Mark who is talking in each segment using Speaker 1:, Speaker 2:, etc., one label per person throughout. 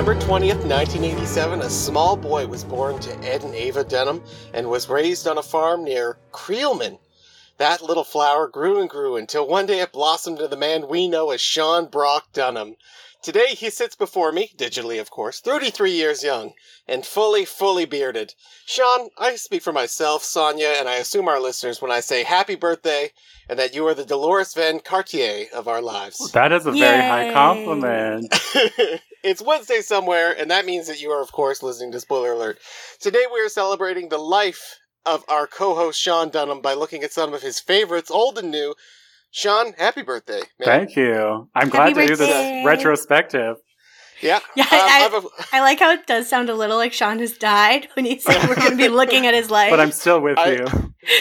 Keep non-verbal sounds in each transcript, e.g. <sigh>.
Speaker 1: September 20th, 1987, a small boy was born to Ed and Ava Dunham and was raised on a farm near Creelman. That little flower grew and grew until one day it blossomed into the man we know as Sean Brock Dunham. Today he sits before me, digitally of course, 33 years young, and fully, fully bearded. Sean, I speak for myself, Sonia, and I assume our listeners when I say happy birthday and that you are the Deloris Van Cartier of our lives.
Speaker 2: That is a very high compliment. <laughs>
Speaker 1: it's Wednesday somewhere, and that means that you are, of course, listening to Spoiler Alert. Today we are celebrating the life of our co-host Sean Dunham by looking at some of his favorites, old and new. Sean, happy birthday, man.
Speaker 2: Thank you. I'm glad
Speaker 3: Happy
Speaker 2: to do this retrospective.
Speaker 1: Yeah. <laughs>
Speaker 3: Yeah,
Speaker 1: Um,
Speaker 3: I-
Speaker 1: I've
Speaker 3: like how it does sound a little like Sean has died when he said we're going to be <laughs> looking at his life.
Speaker 2: But I'm still with
Speaker 1: I-
Speaker 2: you.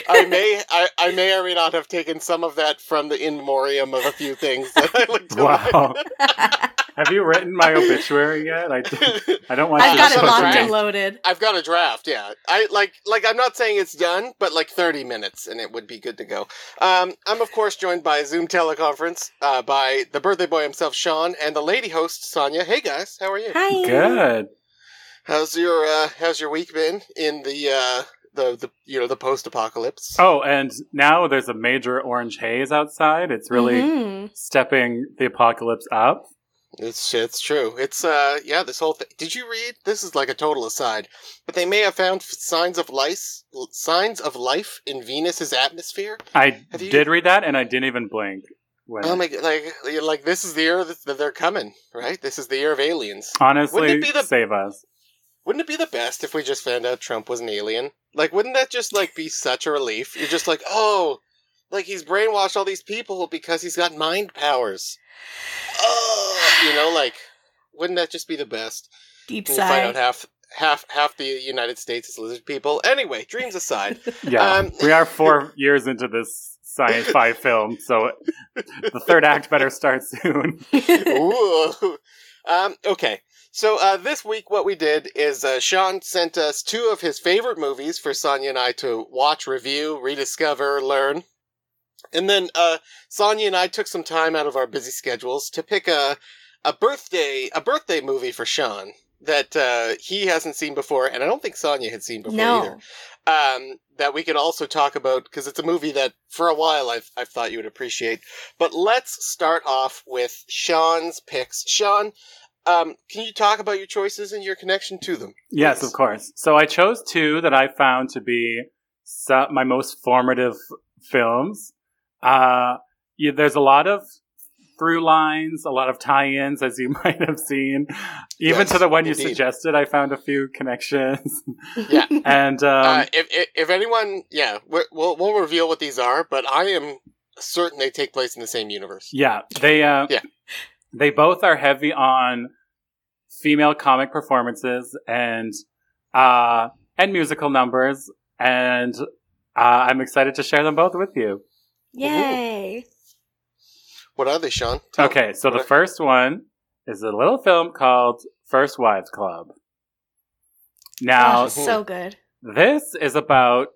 Speaker 1: I may, I, I may or may not have taken some of that from the in memoriam of a few things that I looked
Speaker 2: Wow. <laughs> Have you written my obituary yet? I, I don't want
Speaker 3: I've got
Speaker 2: to
Speaker 3: it
Speaker 1: I've
Speaker 3: locked and loaded.
Speaker 1: I've got a draft. Yeah, I like, like I'm not saying it's done, but like 30 minutes, and it would be good to go. Um, I'm of course joined by Zoom teleconference uh, by the birthday boy himself, Sean, and the lady host, Sonia. Hey guys, how are you?
Speaker 3: Hi.
Speaker 2: Good.
Speaker 1: How's your uh, How's your week been in the uh, the the you know the post apocalypse?
Speaker 2: Oh, and now there's a major orange haze outside. It's really
Speaker 3: Mhm.
Speaker 2: stepping the apocalypse up.
Speaker 1: It's it's true. It's uh yeah. This whole thing. Did you read? This is like a total aside, but they may have found signs of life signs of life in Venus's atmosphere.
Speaker 2: I
Speaker 1: you-
Speaker 2: did read that, and I didn't even blink. When
Speaker 1: Oh my god! Like like this is the year that that they're coming, right? This is the year of aliens.
Speaker 2: honestly,
Speaker 1: Wouldn't it be the-
Speaker 2: save us.
Speaker 1: Wouldn't it be the best if we just found out Trump was an alien? Like, wouldn't that just like be such a relief? You're just like, oh, like he's brainwashed all these people because he's got mind powers. Oh, you know, like, wouldn't that just be the best?
Speaker 3: Deep
Speaker 1: And you find out
Speaker 3: sigh.
Speaker 1: half half half the United States is lizard people. Anyway, dreams aside, <laughs>
Speaker 2: Yeah,
Speaker 1: Um,
Speaker 2: we are <laughs> four years into this sci-fi <laughs> film, so the third act better start soon.
Speaker 1: Ooh. Um, okay. So uh, this week, what we did is uh, Sean sent us two of his favorite movies for Sonia and I to watch, review, rediscover, learn. And then uh, Sonia and I took some time out of our busy schedules to pick a a birthday a birthday movie for Sean that uh, he hasn't seen before, and I don't think Sonia had seen before either um, that we could also talk about because it's a movie that for a while I've, I've thought you would appreciate. But let's start off with Sean's picks. Sean, um, can you talk about your choices and your connection to them?
Speaker 2: Yes, of course. So I chose two that I found to be so- my most formative films. Uh, yeah, there's a lot of through lines, a lot of tie-ins, as you <laughs> might have seen. Even
Speaker 1: Yes,
Speaker 2: to the one you suggested, I found a few connections. <laughs>
Speaker 1: Yeah. <laughs>
Speaker 2: and um,
Speaker 1: uh, if, if if anyone, yeah, we- we'll we'll reveal what these are, but I am certain they take place in the same universe.
Speaker 2: Yeah, they uh,
Speaker 1: Yeah.
Speaker 2: they both are heavy on female comic performances and uh, and musical numbers, and uh, I'm excited to share them both with you.
Speaker 3: Yay.
Speaker 1: What are they, Sean? Tell.
Speaker 2: Okay, so the
Speaker 1: What-
Speaker 2: first one is a little film called First Wives Club. Now,
Speaker 3: Oh, so good.
Speaker 2: this is about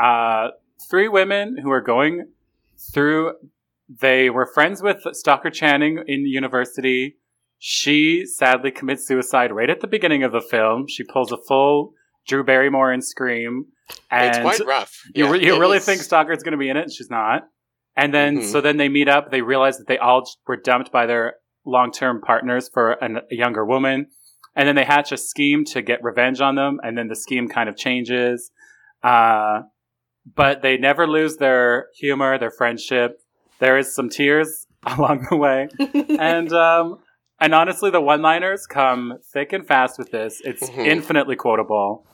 Speaker 2: uh, three women who are going through. They were friends with Stockard Channing in university. She sadly commits suicide right at the beginning of the film. She pulls a full Drew Barrymore in Scream, and
Speaker 1: it's quite rough.
Speaker 2: you,
Speaker 1: Yeah,
Speaker 2: you really
Speaker 1: is-
Speaker 2: think Stockard's going to be in it, and she's not. And then,
Speaker 1: Mhm.
Speaker 2: so then they meet up. They realize that they all were dumped by their long-term partners for an, a younger woman. And then they hatch a scheme to get revenge on them. And then the scheme kind of changes. Uh, but they never lose their humor, their friendship. There is some tears <laughs> along the way. <laughs> and, um, and honestly, the one-liners come thick and fast with this. It's
Speaker 1: Mhm.
Speaker 2: infinitely quotable.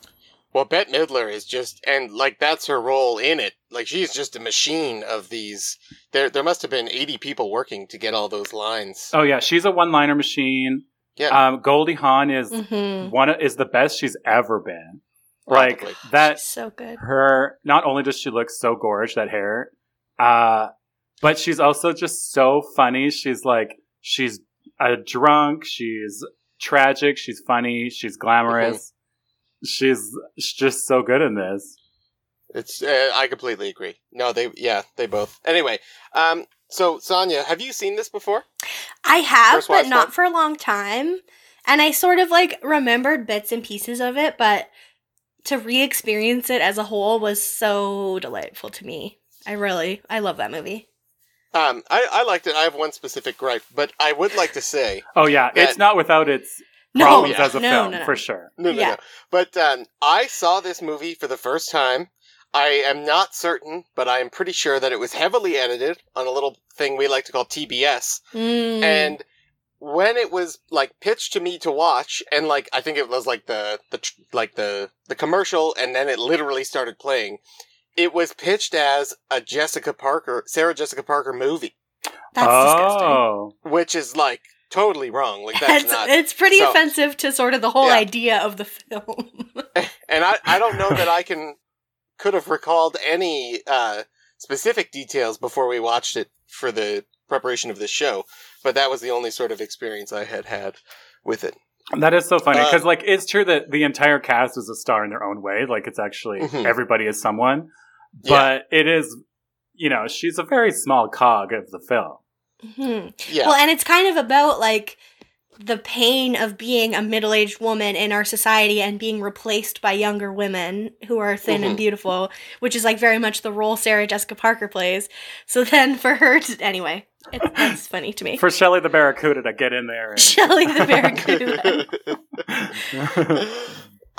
Speaker 1: Well, Bette Midler is just, and like that's her role in it. Like she's just a machine of these. There, there must have been eighty people working to get all those lines.
Speaker 2: Oh yeah, she's a one-liner machine.
Speaker 1: Yeah.
Speaker 2: Um, Goldie Hawn is
Speaker 3: hmm
Speaker 2: one of- is the best she's ever been. Like
Speaker 1: Probably.
Speaker 2: that.
Speaker 3: So good.
Speaker 2: Her not only does she look so gorgeous, that hair, uh, but she's also just so funny. She's like she's a drunk. She's tragic. She's funny. She's glamorous. She's, she's just so good in this.
Speaker 1: It's. Uh, I completely agree. No, they. Yeah, they both. Anyway, um. So Sonia, have you seen this before?
Speaker 3: I have,
Speaker 1: First
Speaker 3: but not
Speaker 1: Club?
Speaker 3: for a long time. and I sort of like remembered bits and pieces of it, but to re-experience it as a whole was so delightful to me. I really, I love that movie.
Speaker 1: Um, I, I liked it. I have one specific gripe, but I would like to say
Speaker 2: Oh yeah, it's not without its
Speaker 3: No,
Speaker 2: problems
Speaker 1: yeah.
Speaker 2: as a
Speaker 3: no,
Speaker 2: film
Speaker 3: no, no.
Speaker 2: for sure.
Speaker 1: No, no,
Speaker 3: Yeah.
Speaker 1: no. But um, I saw this movie for the first time. I am not certain, but I am pretty sure that it was heavily edited on a little thing we like to call TBS.
Speaker 3: Mm.
Speaker 1: And when it was like pitched to me to watch, and like I think it was like the the tr- like the the commercial, and then it literally started playing. It was pitched as a Jessica Parker, Sarah Jessica Parker movie,
Speaker 3: that's disgusting.
Speaker 2: oh,
Speaker 1: which is like totally wrong. Like that's
Speaker 3: It's,
Speaker 1: not.
Speaker 3: it's pretty
Speaker 1: so-
Speaker 3: offensive to sort of the whole
Speaker 1: Yeah.
Speaker 3: idea of the film. <laughs>
Speaker 1: and I, I don't know that I can could have recalled any uh, specific details before we watched it for the preparation of this show, but that was the only sort of experience I had had with it.
Speaker 2: that is so funny
Speaker 1: Uh,
Speaker 2: because like it's true that the entire cast is a star in their own way. Like it's actually
Speaker 1: Mhm.
Speaker 2: everybody is someone,
Speaker 1: Yeah.
Speaker 2: but it is, you know, she's a very small cog of the film.
Speaker 3: Mhm.
Speaker 1: Yeah,
Speaker 3: Well, and it's kind of about like the pain of being a middle-aged woman in our society and being replaced by younger women who are thin
Speaker 1: Mhm.
Speaker 3: and beautiful, which is like very much the role Sarah Jessica Parker plays. So then for her to anyway, it's that's <laughs> funny to me.
Speaker 2: For Shelly the Barracuda to get in there, and, <laughs>
Speaker 3: Shelley the Barracuda.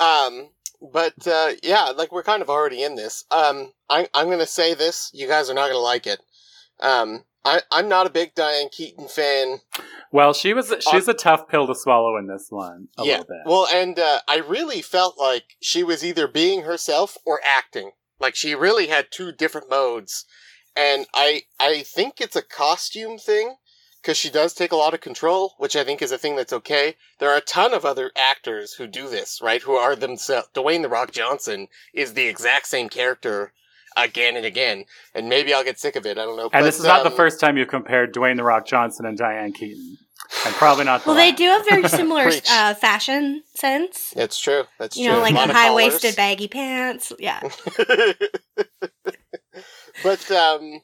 Speaker 3: <laughs>
Speaker 1: um, but uh, yeah, like we're kind of already in this. Um, I, I'm going to say this. You guys are not going to like it. Um, I, I'm not a big Diane Keaton fan.
Speaker 2: well, she was she's a tough pill to swallow in this one a
Speaker 1: yeah.
Speaker 2: little bit.
Speaker 1: Well, and uh, I really felt like she was either being herself or acting. Like she really had two different modes, and I I think it's a costume thing because she does take a lot of control, which I think is a thing that's okay. There are a ton of other actors who do this, right? Who are themselves. Dwayne the Rock Johnson is the exact same character again and again, and maybe I'll get sick of it. I don't know.
Speaker 2: and
Speaker 1: But,
Speaker 2: this is not the
Speaker 1: um,
Speaker 2: first time you've compared Dwayne the Rock Johnson and Diane Keaton, and probably not. The
Speaker 3: well, they do have very <laughs> similar uh, fashion sense.
Speaker 1: It's true. That's
Speaker 3: You
Speaker 1: true.
Speaker 3: know, like
Speaker 1: A lot
Speaker 3: the
Speaker 1: of
Speaker 3: high
Speaker 1: collars.
Speaker 3: waisted baggy pants. Yeah. <laughs>
Speaker 1: but um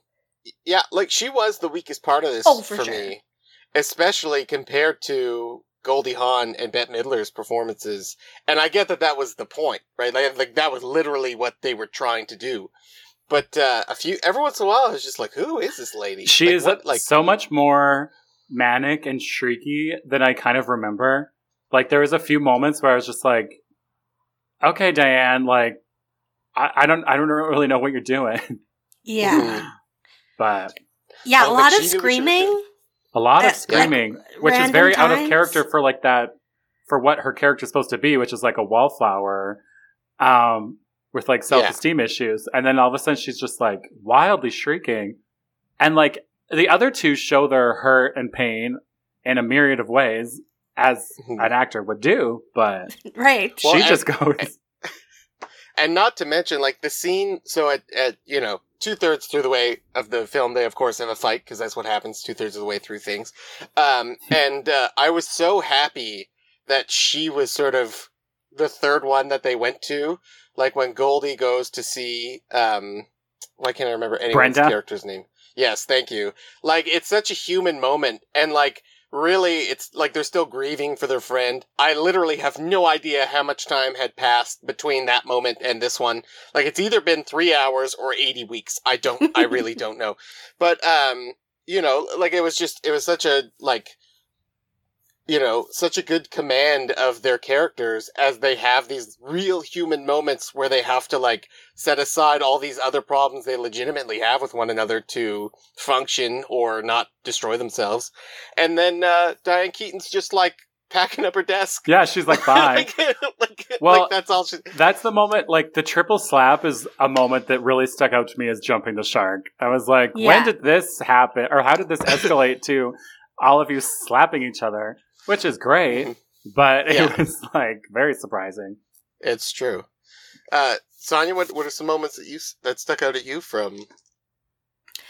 Speaker 1: yeah like she was the weakest part of this
Speaker 3: Oh, for
Speaker 1: for,
Speaker 3: sure.
Speaker 1: me especially compared to goldie hawn and bette midler's performances and i get that that was the point right like, like that was literally what they were trying to do but uh a few every once in a while i was just like who is this lady
Speaker 2: She
Speaker 1: Like,
Speaker 2: is
Speaker 1: what, like
Speaker 2: so much more manic and shrieky than I kind of remember. Like there was a few moments where I was just like, "Okay, Diane, like I, I don't I don't really know what you're doing,"
Speaker 3: Yeah. <laughs>
Speaker 2: But
Speaker 3: Yeah,
Speaker 1: Oh,
Speaker 3: a lot of
Speaker 1: knew was
Speaker 3: screaming.
Speaker 2: A lot of screaming, which is very out of character for like that for what her character's supposed to be, which is like a wallflower, um, with like self esteem issues, and then all of a sudden she's just like wildly shrieking, and like the other two show their hurt and pain in a myriad of ways as
Speaker 1: Mhm.
Speaker 2: an actor would do, but <laughs>
Speaker 3: Right.
Speaker 1: Well,
Speaker 2: she
Speaker 1: and-
Speaker 2: just goes.
Speaker 1: And not to mention like the scene so at, at you know two-thirds through the way of the film they of course have a fight because that's what happens two-thirds of the way through things. Um <laughs> and uh, i was so happy that she was sort of the third one that they went to. Like when goldie goes to see um why can't i remember anyone's
Speaker 2: Brenda?
Speaker 1: character's name? Yes thank you. Like it's such a human moment and like really it's like they're still grieving for their friend. I literally have no idea how much time had passed between that moment and this one. Like it's either been three hours or 80 weeks. I don't i really <laughs> don't know. But um you know like it was just it was such a like you know such a good command of their characters as they have these real human moments where they have to like set aside all these other problems they legitimately have with one another to function or not destroy themselves and then uh diane keaton's just like packing up her desk
Speaker 2: Yeah, she's like, <laughs> bye. <laughs>
Speaker 1: like, like,
Speaker 2: Well-
Speaker 1: like that's all she
Speaker 2: That's the moment, like, the triple slap is a moment that really stuck out to me as jumping the shark. I was like, when did this happen? Or how did this escalate to all of you slapping each other? Which is great, but it was, like, very surprising.
Speaker 1: It's true. Uh, Sonia, what what are some moments that you s- that stuck out at you from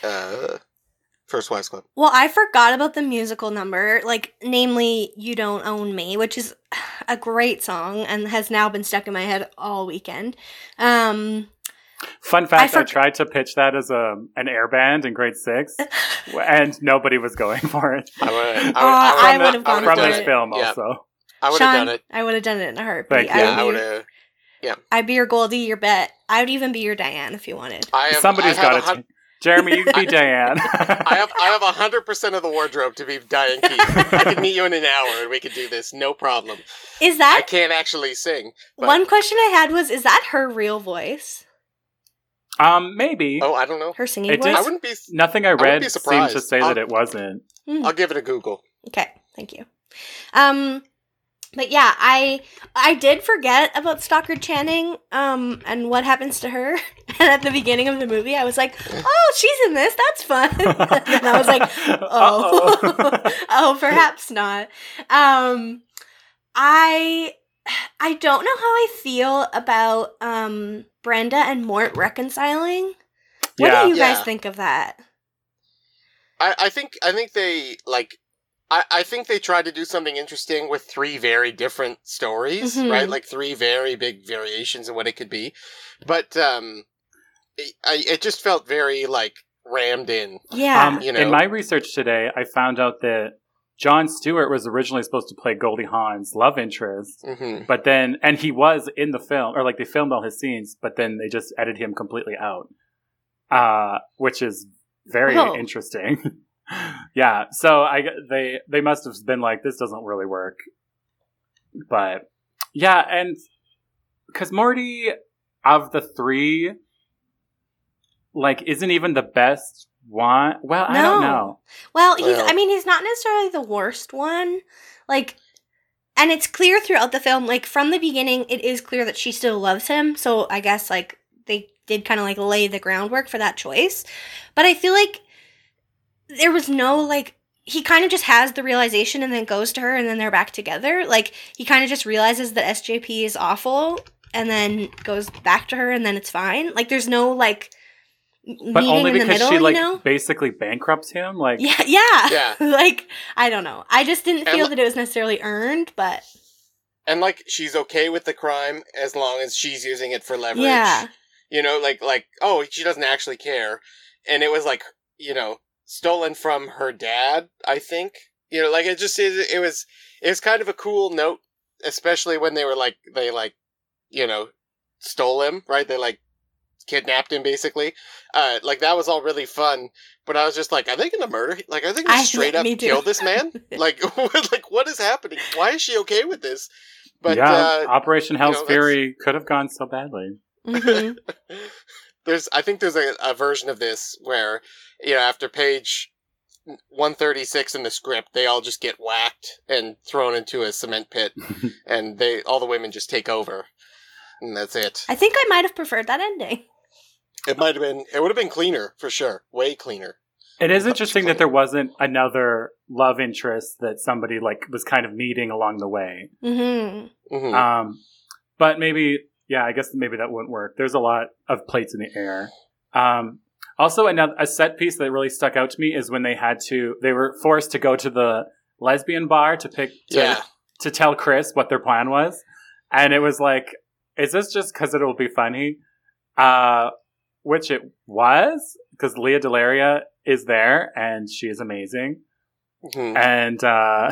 Speaker 1: uh, First Wives Club?
Speaker 3: Well, I forgot about the musical number, like namely "You Don't Own Me," which is a great song and has now been stuck in my head all weekend. Um,
Speaker 2: Fun fact, I,
Speaker 3: for-
Speaker 2: tried to pitch that as a, an air band in grade six, <laughs> and nobody was going for it.
Speaker 1: I would,
Speaker 3: Uh, I would've gone
Speaker 2: From this
Speaker 3: it.
Speaker 2: film,
Speaker 1: Yeah.
Speaker 2: also.
Speaker 1: I would have done it.
Speaker 3: I would have done it in a heartbeat.
Speaker 2: Thank you.
Speaker 3: I
Speaker 1: Yeah, I
Speaker 3: would
Speaker 1: would
Speaker 3: be,
Speaker 1: have.
Speaker 3: I'd be your Goldie, your Bette. I would even be your Diane if you wanted.
Speaker 1: I have,
Speaker 2: Somebody's
Speaker 1: I
Speaker 2: got it. Jeremy, you can be <laughs> Diane. <laughs>
Speaker 1: I have I have hundred percent of the wardrobe to be Diane Keaton. I could meet you in an hour and we could do this, no problem.
Speaker 3: Is that I
Speaker 1: can't actually sing. but-
Speaker 3: one question I had? Was is that her real voice?
Speaker 2: Um, maybe.
Speaker 1: Oh, I don't know.
Speaker 3: Her singing
Speaker 2: It
Speaker 3: voice?
Speaker 2: did-
Speaker 1: I wouldn't be.
Speaker 2: Nothing I read
Speaker 1: be
Speaker 2: seemed to say
Speaker 1: I'll-
Speaker 2: that it wasn't.
Speaker 3: Hmm.
Speaker 1: I'll give it a Google.
Speaker 3: Okay, thank you. Um, but yeah, I I did forget about Stockard Channing. Um, and what happens to her? <laughs> And at the beginning of the movie, I was like, "Oh, she's in this. That's fun." <laughs> and I was like, <laughs> "Oh,
Speaker 2: Uh-oh.
Speaker 3: oh, perhaps not." Um, I I don't know how I feel about um Brenda and Mort reconciling. What
Speaker 2: yeah.
Speaker 3: do you guys think of that?
Speaker 1: I, I think I think they like I, I think they tried to do something interesting with three very different stories,
Speaker 3: Mhm.
Speaker 1: right? Like three very big variations of what it could be. But um it, I, it just felt very like rammed in.
Speaker 3: Yeah.
Speaker 2: Um,
Speaker 1: You know.
Speaker 2: In my research today, I found out that Jon Stewart was originally supposed to play Goldie Hawn's love interest,
Speaker 1: hmm
Speaker 2: but then, and he was in the film, or like they filmed all his scenes, but then they just edited him completely out, uh, which is very
Speaker 3: Oh.
Speaker 2: interesting. <laughs> yeah, so I they they must have been like, this doesn't really work, but yeah, and because Morty of the three, like, isn't even the best one. Well, I don't
Speaker 3: No.
Speaker 2: know.
Speaker 3: Well, he's
Speaker 1: Well-
Speaker 3: I mean, he's not necessarily the worst one. Like and it's clear throughout the film like from the beginning it is clear that she still loves him. So I guess like they did kind of like lay the groundwork for that choice. But I feel like there was no like he kind of just has the realization and then goes to her and then they're back together. Like he kind of just realizes that SJP is awful and then goes back to her and then it's fine. Like there's no like
Speaker 2: But only
Speaker 3: in the
Speaker 2: because
Speaker 3: middle,
Speaker 2: she like
Speaker 3: you know?
Speaker 2: basically bankrupts him. Like,
Speaker 3: Yeah, yeah.
Speaker 1: Yeah. <laughs>
Speaker 3: like, I don't know. I just didn't feel
Speaker 1: li-
Speaker 3: that it was necessarily earned, but
Speaker 1: And like she's okay with the crime as long as she's using it for leverage.
Speaker 3: yeah.
Speaker 1: You know, like like oh, she doesn't actually care. And it was like, you know, stolen from her dad, I think. You know, like it just is it was it was kind of a cool note, especially when they were like they like, you know, stole him, right? They like kidnapped him basically. Uh like that was all really fun. But I was just like, are they gonna murder? Like are they gonna
Speaker 3: I- <laughs>
Speaker 1: straight up kill this man? <laughs> like <laughs> like what is happening? Why is she okay with this? But
Speaker 2: yeah,
Speaker 1: uh
Speaker 2: Operation Hell's
Speaker 1: know,
Speaker 2: Fury could have gone so badly.
Speaker 3: hmm
Speaker 1: there's I think there's a, a version of this where you know after page 136 in the script they all just get whacked and thrown into a cement pit and they all the women just take over and that's it.
Speaker 3: I think I might have preferred that ending.
Speaker 1: It might have been it would have been cleaner for sure, way cleaner.
Speaker 2: It is interesting that there wasn't another love interest that somebody like was kind of meeting along the way.
Speaker 3: hmm
Speaker 1: hmm
Speaker 2: Um, but maybe, yeah, I guess maybe that wouldn't work. There's a lot of plates in the air. Um, also, another a set piece that really stuck out to me is when they had to, they were forced to go to the lesbian bar to pick to,
Speaker 1: yeah.
Speaker 2: to tell Chris what their plan was, and it was like, is this just because it'll be funny? Uh, which it was because Lea DeLaria is there and she is amazing.
Speaker 1: Mhm.
Speaker 2: and uh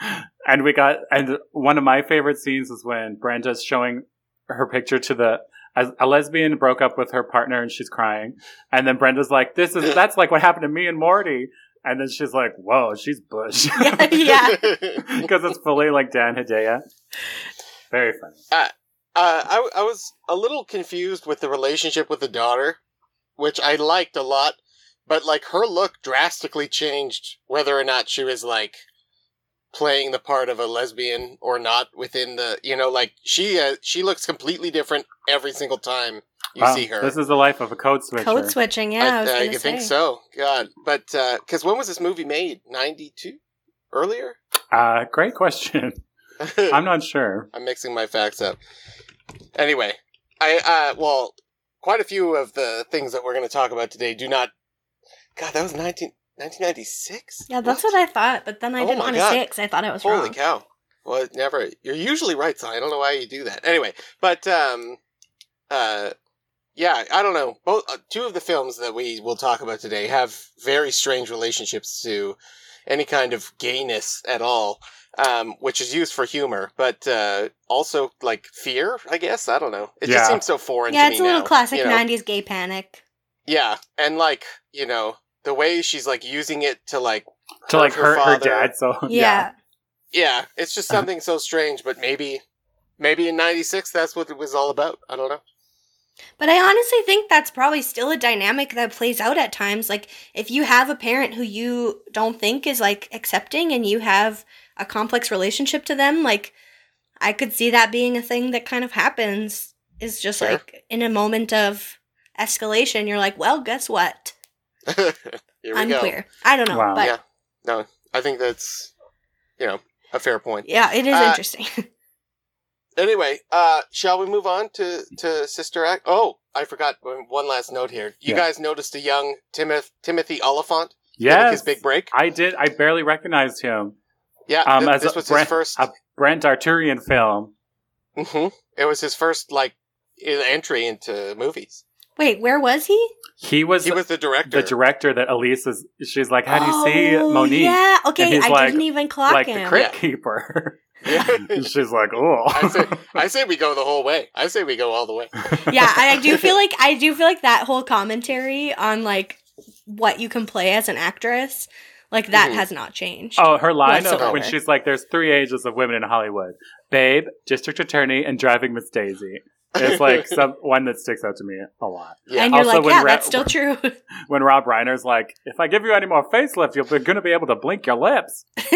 Speaker 2: <laughs> and we got and one of my favorite scenes is when Brenda's showing her picture to the a, a lesbian broke up with her partner and she's crying. And then Brenda's like this is that's like what happened to me and Morty. And then she's like whoa she's bush. <laughs>
Speaker 3: Yeah, <laughs> yeah.
Speaker 2: because it's fully like Dan Hedaya. Very funny.
Speaker 1: Uh, I, I was a little confused with the relationship with the daughter, which I liked a lot, but like her look drastically changed whether or not she was like playing the part of a lesbian or not within the you know like she uh, she looks completely different every single time you
Speaker 2: Wow,
Speaker 1: see her.
Speaker 2: this is the life of a code switcher
Speaker 3: Code switching, yeah. I, was
Speaker 1: I,
Speaker 3: gonna
Speaker 1: think so. God, but because when was this movie made? Ninety two, earlier.
Speaker 2: uh great question <laughs> I'm not sure
Speaker 1: I'm mixing my facts up. Anyway, I uh well, quite a few of the things that we're going to talk about today do not. God, that was 19, 1996?
Speaker 3: Yeah, that's what I thought, but then I
Speaker 1: Oh
Speaker 3: didn't want to say it because I thought it was
Speaker 1: Holy
Speaker 3: wrong.
Speaker 1: cow! Well, never. You're usually right, so I don't know why you do that. Anyway, but um, uh, yeah, I don't know. Both uh, two of the films that we will talk about today have very strange relationships to any kind of gayness at all, um, which is used for humor, but uh, also like fear. I guess I don't know. It
Speaker 2: Yeah.
Speaker 1: just seems so foreign.
Speaker 3: yeah,
Speaker 1: to
Speaker 3: it's a little
Speaker 1: now,
Speaker 3: classic
Speaker 1: you know?
Speaker 3: '90s gay panic.
Speaker 1: Yeah, and like you know the way she's like using it to like
Speaker 2: to like
Speaker 1: her
Speaker 2: hurt her
Speaker 1: father.
Speaker 2: dad. So <laughs>
Speaker 3: Yeah.
Speaker 1: yeah, it's just
Speaker 2: Uh-huh.
Speaker 1: something so strange. But maybe maybe in '96 that's what it was all about. I don't know.
Speaker 3: But I honestly think that's probably still a dynamic that plays out at times. Like, if you have a parent who you don't think is like accepting and you have a complex relationship to them, like, I could see that being a thing that kind of happens. Is just
Speaker 1: Fair.
Speaker 3: like in a moment of escalation, you're like, well, guess what? <laughs>
Speaker 1: Here we go.
Speaker 3: Unclear. I don't know.
Speaker 2: Wow.
Speaker 3: But
Speaker 1: Yeah. No, I think that's you know a fair point.
Speaker 3: yeah, it is
Speaker 1: Uh,
Speaker 3: interesting. <laughs>
Speaker 1: Anyway, uh, shall we move on to, to Sister Act? Oh, I forgot one one last note here. You
Speaker 2: Yeah.
Speaker 1: guys noticed a young Timoth- Timothy Olyphant getting
Speaker 2: yes,
Speaker 1: his big break?
Speaker 2: I did. I barely recognized him.
Speaker 1: Yeah,
Speaker 2: Um,
Speaker 1: th-
Speaker 2: as
Speaker 1: this
Speaker 2: a
Speaker 1: was
Speaker 2: Brent-
Speaker 1: his first.
Speaker 2: a Brent Arturian film.
Speaker 1: hmm It was his first like entry into movies.
Speaker 3: Wait, where was he?
Speaker 2: He was,
Speaker 1: He was the director.
Speaker 2: the director that Elise is. She's like, how do you see
Speaker 3: Oh,
Speaker 2: Monique?
Speaker 3: Yeah, okay, I
Speaker 2: like-
Speaker 3: didn't even clock
Speaker 2: like the
Speaker 3: him.
Speaker 2: crypt
Speaker 1: Yeah.
Speaker 2: keeper. <laughs> <laughs>
Speaker 1: Yeah.
Speaker 2: She's like, oh.
Speaker 1: I say, I <laughs> say we go the whole way. I say we go all the way.
Speaker 3: yeah, I I do feel <laughs> like I do feel like that whole commentary on like what you can play as an actress, like that
Speaker 1: Mhm.
Speaker 3: has not changed.
Speaker 2: Oh, her line of when she's like, "There's three ages of women in Hollywood: babe, district attorney, and driving Miss Daisy." It's like <laughs> some one that sticks out to me a lot.
Speaker 1: Yeah.
Speaker 3: and you're
Speaker 2: Also,
Speaker 3: like,
Speaker 2: when
Speaker 3: yeah,
Speaker 2: Ra-
Speaker 3: that's still true. <laughs>
Speaker 2: When Rob Reiner's like, "If I give you any more facelift, you're going to be able to blink your lips." <laughs>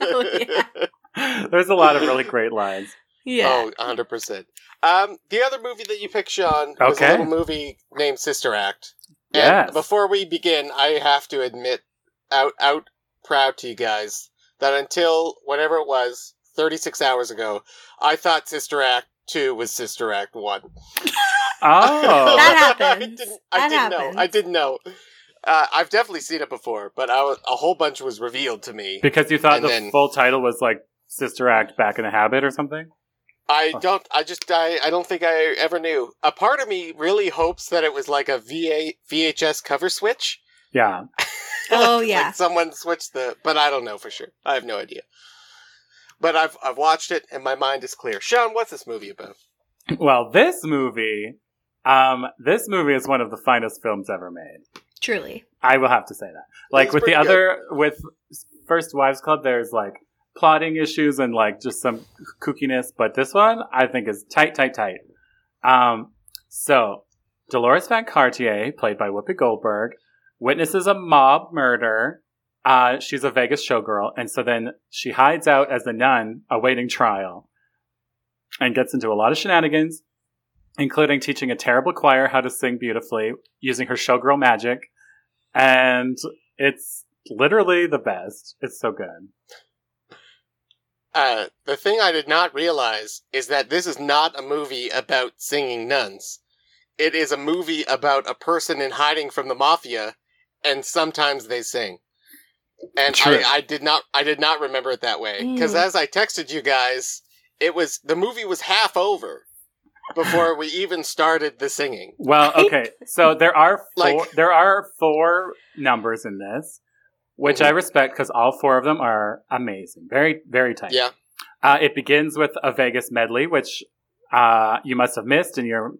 Speaker 3: Oh, yeah.
Speaker 2: There's a lot of really great lines.
Speaker 3: yeah.
Speaker 1: Oh, 100%. Um, the other movie that you picked, Sean, was
Speaker 2: Okay.
Speaker 1: a little movie named Sister Act. And
Speaker 2: Yes.
Speaker 1: before we begin, I have to admit, out, out proud to you guys, that until whatever it was, 36 hours ago, I thought Sister Act 2 was Sister Act 1.
Speaker 2: Oh,
Speaker 3: That <laughs>
Speaker 1: I
Speaker 3: happens.
Speaker 1: didn't, I didn't know. I didn't know. Uh, I've definitely seen it before, but I was, a whole bunch was revealed to me.
Speaker 2: because you thought the
Speaker 1: then-
Speaker 2: full title was like "Sister Act Back in the Habit" or something.
Speaker 1: I
Speaker 2: Oh.
Speaker 1: don't. I just. I. I don't think I ever knew. A part of me really hopes that it was like a VA VHS cover switch.
Speaker 2: Yeah. <laughs>
Speaker 3: Oh,
Speaker 1: Like
Speaker 3: yeah.
Speaker 1: someone switched the. But I don't know for sure. I have no idea. But I've I've watched it and my mind is clear. Sean, what's this movie about?
Speaker 2: Well, this movie, um, this movie is one of the finest films ever made.
Speaker 3: Truly.
Speaker 2: I will have to say that. Like with the
Speaker 1: pretty
Speaker 2: other, with First Wives Club, there's like plotting issues and like just some kookiness, but this one I think is tight, tight, tight. Um, so Deloris Van Cartier, played by Whoopi Goldberg, witnesses a mob murder. Uh, she's a Vegas showgirl, and so then she hides out as a nun awaiting trial, and gets into a lot of shenanigans, including teaching a terrible choir how to sing beautifully using her showgirl magic and it's literally the best. It's so good.
Speaker 1: Uh, the thing I did not realize is that this is not a movie about singing nuns. It is a movie about a person in hiding from the mafia, and sometimes they sing. And I, I did not, I did not remember it that way because
Speaker 3: Mm.
Speaker 1: as I texted you guys, it was the movie was half over before we even started the singing.
Speaker 2: Well, okay, so there are <laughs> four,
Speaker 1: Like-
Speaker 2: there are four numbers in this, which
Speaker 1: Mhm.
Speaker 2: I respect because all four of them are amazing, very very tight.
Speaker 1: Yeah,
Speaker 2: Uh, it begins with a Vegas medley, which uh, you must have missed in your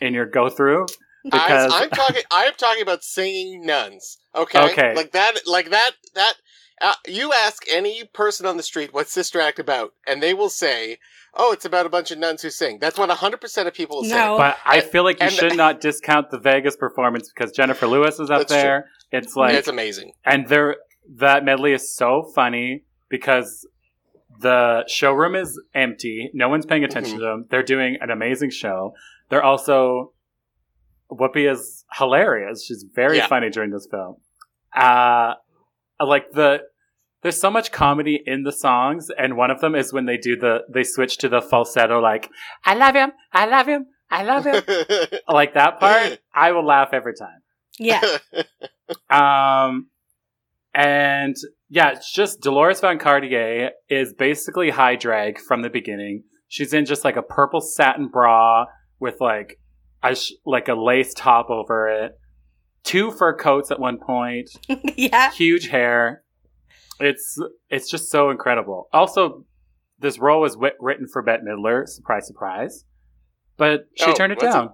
Speaker 2: in your go through because
Speaker 1: I, I'm talking. I'm talking about singing nuns. Okay.
Speaker 2: Okay.
Speaker 1: Like that. Like that. That. Uh, you ask any person on the street what's Sister Act about, and they will say, "Oh, it's about a bunch of nuns who sing." That's what 100 percent of people will say.
Speaker 3: No.
Speaker 2: But I feel like you
Speaker 1: and-
Speaker 2: should not discount the Vegas performance because Jennifer Lewis is up
Speaker 1: That's true.
Speaker 2: there. It's like
Speaker 1: it's amazing.
Speaker 2: and there that medley is so funny because the showroom is empty no one's paying attention
Speaker 1: Mhm.
Speaker 2: to them they're doing an amazing show they're also whoopi is hilarious she's very
Speaker 1: Yeah.
Speaker 2: funny during this film uh like the there's so much comedy in the songs and one of them is when they do the they switch to the falsetto like i love him i love him i love him <laughs> like that part <laughs> i will laugh every time
Speaker 3: Yeah. <laughs>
Speaker 2: um, and yeah, it's just Deloris Van Cartier is basically high drag from the beginning. She's in just like a purple satin bra with like a sh- like a lace top over it, two fur coats at one point, <laughs>
Speaker 3: yeah.
Speaker 2: huge hair. It's it's just so incredible. Also, this role was wit- written for Bette Midler. Surprise, surprise. But she
Speaker 1: Oh,
Speaker 2: turned it
Speaker 1: was it?
Speaker 2: down.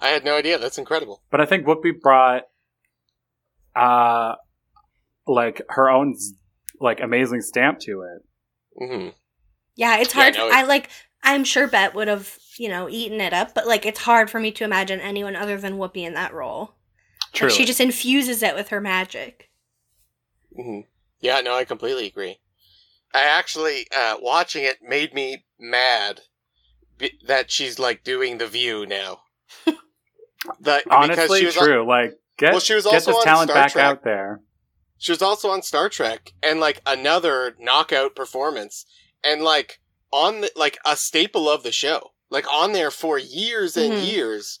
Speaker 1: I had no idea. That's incredible.
Speaker 2: But I think Whoopi brought, uh, like her own like amazing stamp to it.
Speaker 1: hmm
Speaker 3: Yeah, it's
Speaker 1: Yeah,
Speaker 3: hard.
Speaker 1: no,
Speaker 3: I like. I'm sure Bette would have, you know, eaten it up, but like, it's hard for me to imagine anyone other than Whoopi in that role.
Speaker 2: Truly.
Speaker 3: Like, she just infuses it with her magic.
Speaker 1: hmm Yeah, no, I completely agree. I actually uh, watching it made me mad b- that she's like doing the View now. <laughs> the,
Speaker 2: honestly
Speaker 1: she was on-
Speaker 2: true. like get
Speaker 1: Well, she was
Speaker 2: get
Speaker 1: also
Speaker 2: this talent
Speaker 1: Star
Speaker 2: back
Speaker 1: Trek.
Speaker 2: out there.
Speaker 1: She was also on Star Trek and like another knockout performance and like on the like a staple of the show. Like on there for years and
Speaker 3: Mhm.
Speaker 1: years,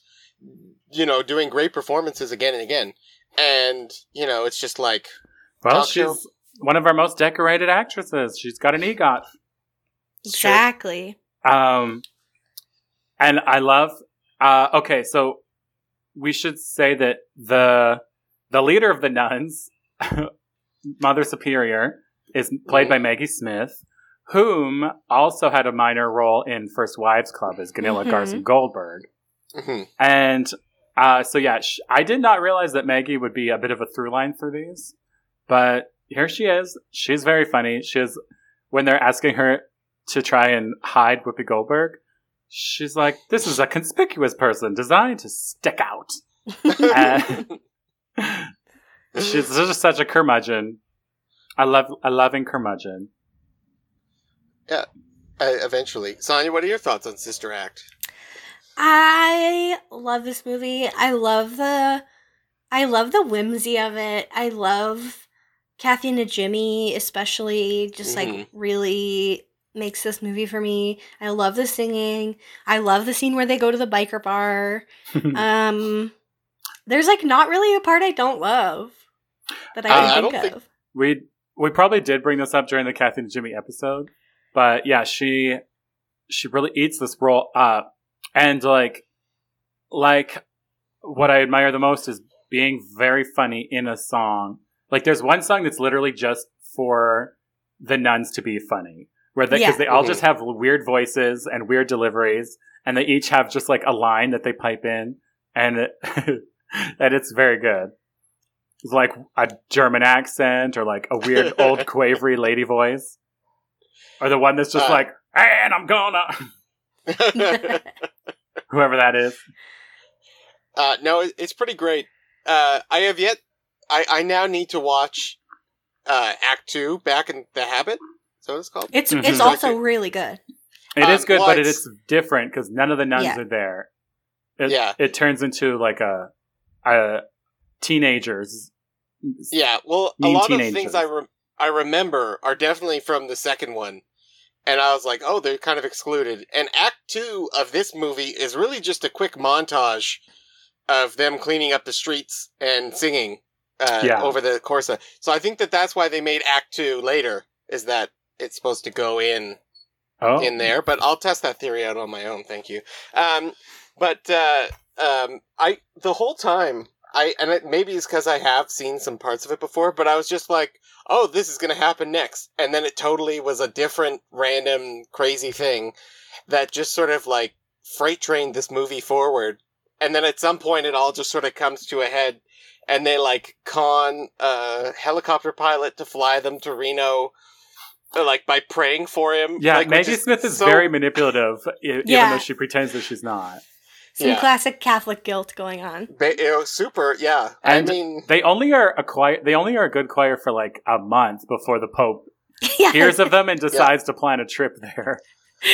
Speaker 1: you know, doing great performances again and again. And, you know, it's just like
Speaker 2: Well, she's
Speaker 1: show.
Speaker 2: one of our most decorated actresses. She's got an EGOT.
Speaker 1: Sure.
Speaker 3: Exactly.
Speaker 2: Um, and I love. Uh, okay, so we should say that the the leader of the nuns, <laughs> Mother Superior, is played by Maggie Smith, whom also had a minor role in First Wives Club as Gunilla
Speaker 3: Mhm.
Speaker 2: Garson Goldberg.
Speaker 1: mhm.
Speaker 2: And uh, so, yeah, sh- I did not realize that Maggie would be a bit of a through line through these, but here she is. She's very funny. She is when they're asking her to try and hide Whoopi Goldberg. She's like, "This is a conspicuous person designed to stick out." <laughs> <laughs> She's just such a curmudgeon. I love, a loving curmudgeon.
Speaker 1: Uh, eventually. Sonia, what are your thoughts on Sister Act?
Speaker 3: I love this movie. I love the I love the whimsy of it. I love Kathy Najimy, especially just like
Speaker 1: Mhm.
Speaker 3: really makes this movie for me. I love the singing. I love the scene where they go to the biker bar. <laughs> Um there's like not really a part I don't love that I
Speaker 2: Uh,
Speaker 3: can
Speaker 1: I
Speaker 3: think
Speaker 1: don't
Speaker 3: of.
Speaker 1: think-
Speaker 2: we we probably did bring this up during the Kathy Najimy episode, but yeah, she she really eats this role up, and like like what I admire the most is being very funny in a song. Like there's one song that's literally just for the nuns to be funny, where they because
Speaker 3: Yeah.
Speaker 2: they all
Speaker 1: Mhm.
Speaker 2: just have weird voices and weird deliveries, and they each have just like a line that they pipe in, and it, <laughs> and it's very good. It's like a German accent or like a weird <laughs> old quavery lady voice, or the one that's just
Speaker 1: Uh.
Speaker 2: like, "And I'm gonna," <laughs> whoever that is.
Speaker 1: uh, no, it's pretty great. Uh, I have yet. I, I now need to watch uh, Act Two, Back in the Habit. So what it's called?
Speaker 3: It's
Speaker 2: Mhm.
Speaker 3: it's also
Speaker 1: could-
Speaker 3: really good.
Speaker 2: It is
Speaker 1: Um,
Speaker 2: good,
Speaker 1: well,
Speaker 2: but it
Speaker 1: it's-
Speaker 2: different because none of the nuns
Speaker 3: Yeah.
Speaker 2: are there. It,
Speaker 1: Yeah.
Speaker 2: it turns into like a, a teenagers.
Speaker 1: Yeah, well, a
Speaker 2: Mean
Speaker 1: lot of the things I re- I remember are definitely from the second one, and I was like, oh, they're kind of excluded. And Act Two of this movie is really just a quick montage of them cleaning up the streets and singing uh,
Speaker 2: Yeah.
Speaker 1: over the course of. So I think that that's why they made Act Two later. Is that it's supposed to go in
Speaker 2: Oh,
Speaker 1: in there, but I'll test that theory out on my own. Thank you. Um, but uh, um, I the whole time I and it, maybe it's because I have seen some parts of it before, but I was just like, oh, this is gonna happen next, and then it totally was a different, random, crazy thing that just sort of like freight trained this movie forward, and then at some point it all just sort of comes to a head. And they like con a helicopter pilot to fly them to Reno, uh, like by praying for him.
Speaker 2: yeah.
Speaker 1: like, which
Speaker 2: Maggie Smith is
Speaker 1: so-
Speaker 2: very manipulative, even
Speaker 3: Yeah.
Speaker 2: though she pretends that she's not.
Speaker 3: Some
Speaker 1: Yeah.
Speaker 3: classic Catholic guilt going on.
Speaker 1: Ba- you know, super, yeah.
Speaker 2: And
Speaker 1: I mean,
Speaker 2: They only are a choir. They only are a good choir for like a month before the Pope <laughs>
Speaker 3: yeah.
Speaker 2: hears of them and <laughs> decides to plan a trip there.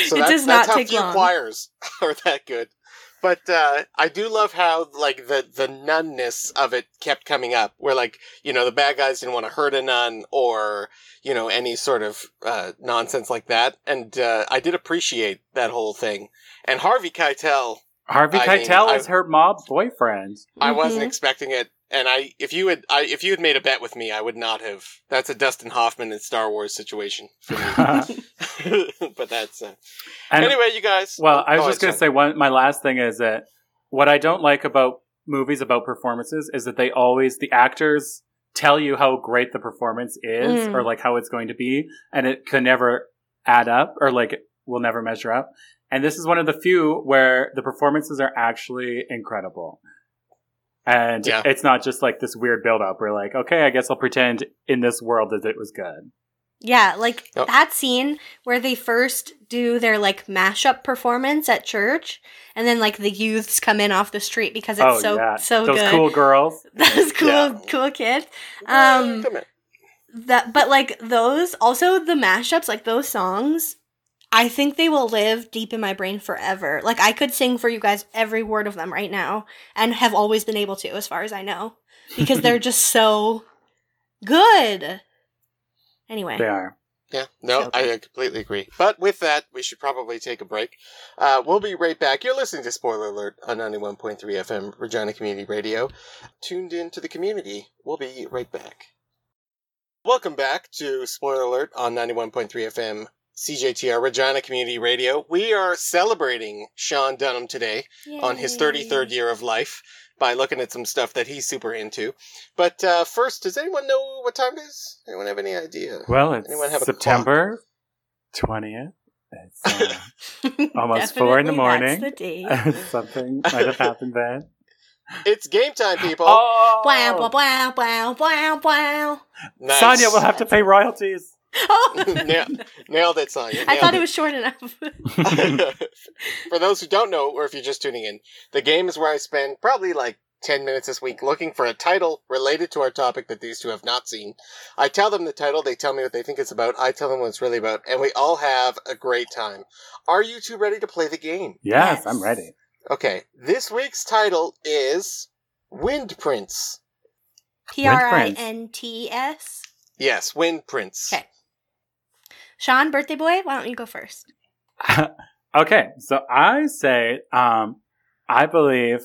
Speaker 1: so
Speaker 3: it
Speaker 1: that's,
Speaker 3: does
Speaker 1: that's
Speaker 3: not
Speaker 1: how
Speaker 3: take
Speaker 1: few
Speaker 3: long.
Speaker 1: choirs <laughs> are that good. But uh, I do love how like the the nunness of it kept coming up, where like you know the bad guys didn't want to hurt a nun or you know any sort of uh, nonsense like that, and uh, I did appreciate that whole thing. And Harvey Keitel,
Speaker 2: Harvey
Speaker 1: I mean,
Speaker 2: Keitel
Speaker 1: I-
Speaker 2: is her mob boyfriend.
Speaker 1: I wasn't
Speaker 3: Mhm.
Speaker 1: expecting it, and I if you had I, if you had made a bet with me, I would not have. That's a Dustin Hoffman and Star Wars situation for me. <laughs> <laughs> but that's uh,
Speaker 2: And
Speaker 1: anyway, you guys.
Speaker 2: Well, I was
Speaker 1: Oh,
Speaker 2: just going to
Speaker 1: sorry.
Speaker 2: say one. My last thing is that what I don't like about movies about performances is that they always the actors tell you how great the performance is
Speaker 3: Mm.
Speaker 2: or like how it's going to be and it can never add up or like it will never measure up and this is one of the few where the performances are actually incredible and
Speaker 1: Yeah.
Speaker 2: it's not just like this weird build up where like okay i guess i'll pretend in this world that it was good
Speaker 3: Yeah, like
Speaker 1: Yep.
Speaker 3: that scene where they first do their like mashup performance at church, and then like the youths come in off the street because it's
Speaker 2: oh
Speaker 3: so
Speaker 2: yeah
Speaker 3: so
Speaker 2: those
Speaker 3: good.
Speaker 2: cool girls <laughs>
Speaker 3: Those cool
Speaker 1: Yeah.
Speaker 3: cool kids. Um,
Speaker 1: Come.
Speaker 3: That, but like those, also the mashups, like those songs, I think they will live deep in my brain forever. Like I could sing for you guys every word of them right now, and have always been able to, as far as I know, because they're <laughs> just so good. Anyway,
Speaker 2: they are
Speaker 1: Yeah, no,
Speaker 3: So
Speaker 1: I completely agree. But with that, we should probably take a break. Uh, we'll be right back. You're listening to Spoiler Alert on 91.3 FM, Regina Community Radio. Tuned in to the community. We'll be right back. Welcome back to Spoiler Alert on 91.3 FM, CJTR, Regina Community Radio. We are celebrating Sean Dunham today on his 33rd year of life by looking at some stuff that he's super into. But uh, first, does anyone know what time it is? Anyone have any idea?
Speaker 2: well it's
Speaker 1: Anyone have a
Speaker 2: september 20th it's uh. <laughs> Almost four in the morning.
Speaker 3: That's the day. <laughs>
Speaker 2: something might have happened then.
Speaker 1: It's game time, people.
Speaker 2: Oh,
Speaker 3: Wow, wow, wow, wow, wow, wow.
Speaker 1: Nice.
Speaker 2: Sonia will have to pay royalties.
Speaker 3: Oh,
Speaker 1: Nail- Nailed it, Sonia.
Speaker 3: I
Speaker 1: Nailed
Speaker 3: thought it was short enough. <laughs> <laughs>
Speaker 1: For those who don't know, or if you're just tuning in, the game is where I spend probably like 10 minutes this week looking for a title related to our topic that these two have not seen. I tell them the title, they tell me what they think it's about, I tell them what it's really about, and we all have a great time. Are you two ready to play the game?
Speaker 2: Yes,
Speaker 3: Yes.
Speaker 2: I'm ready.
Speaker 1: Okay, this week's title is Wind Prints.
Speaker 3: P R I N T S.
Speaker 1: Yes, Wind Prints.
Speaker 3: Okay. Sean, birthday boy, why don't you go first? <laughs>
Speaker 2: okay, so I say, um, I believe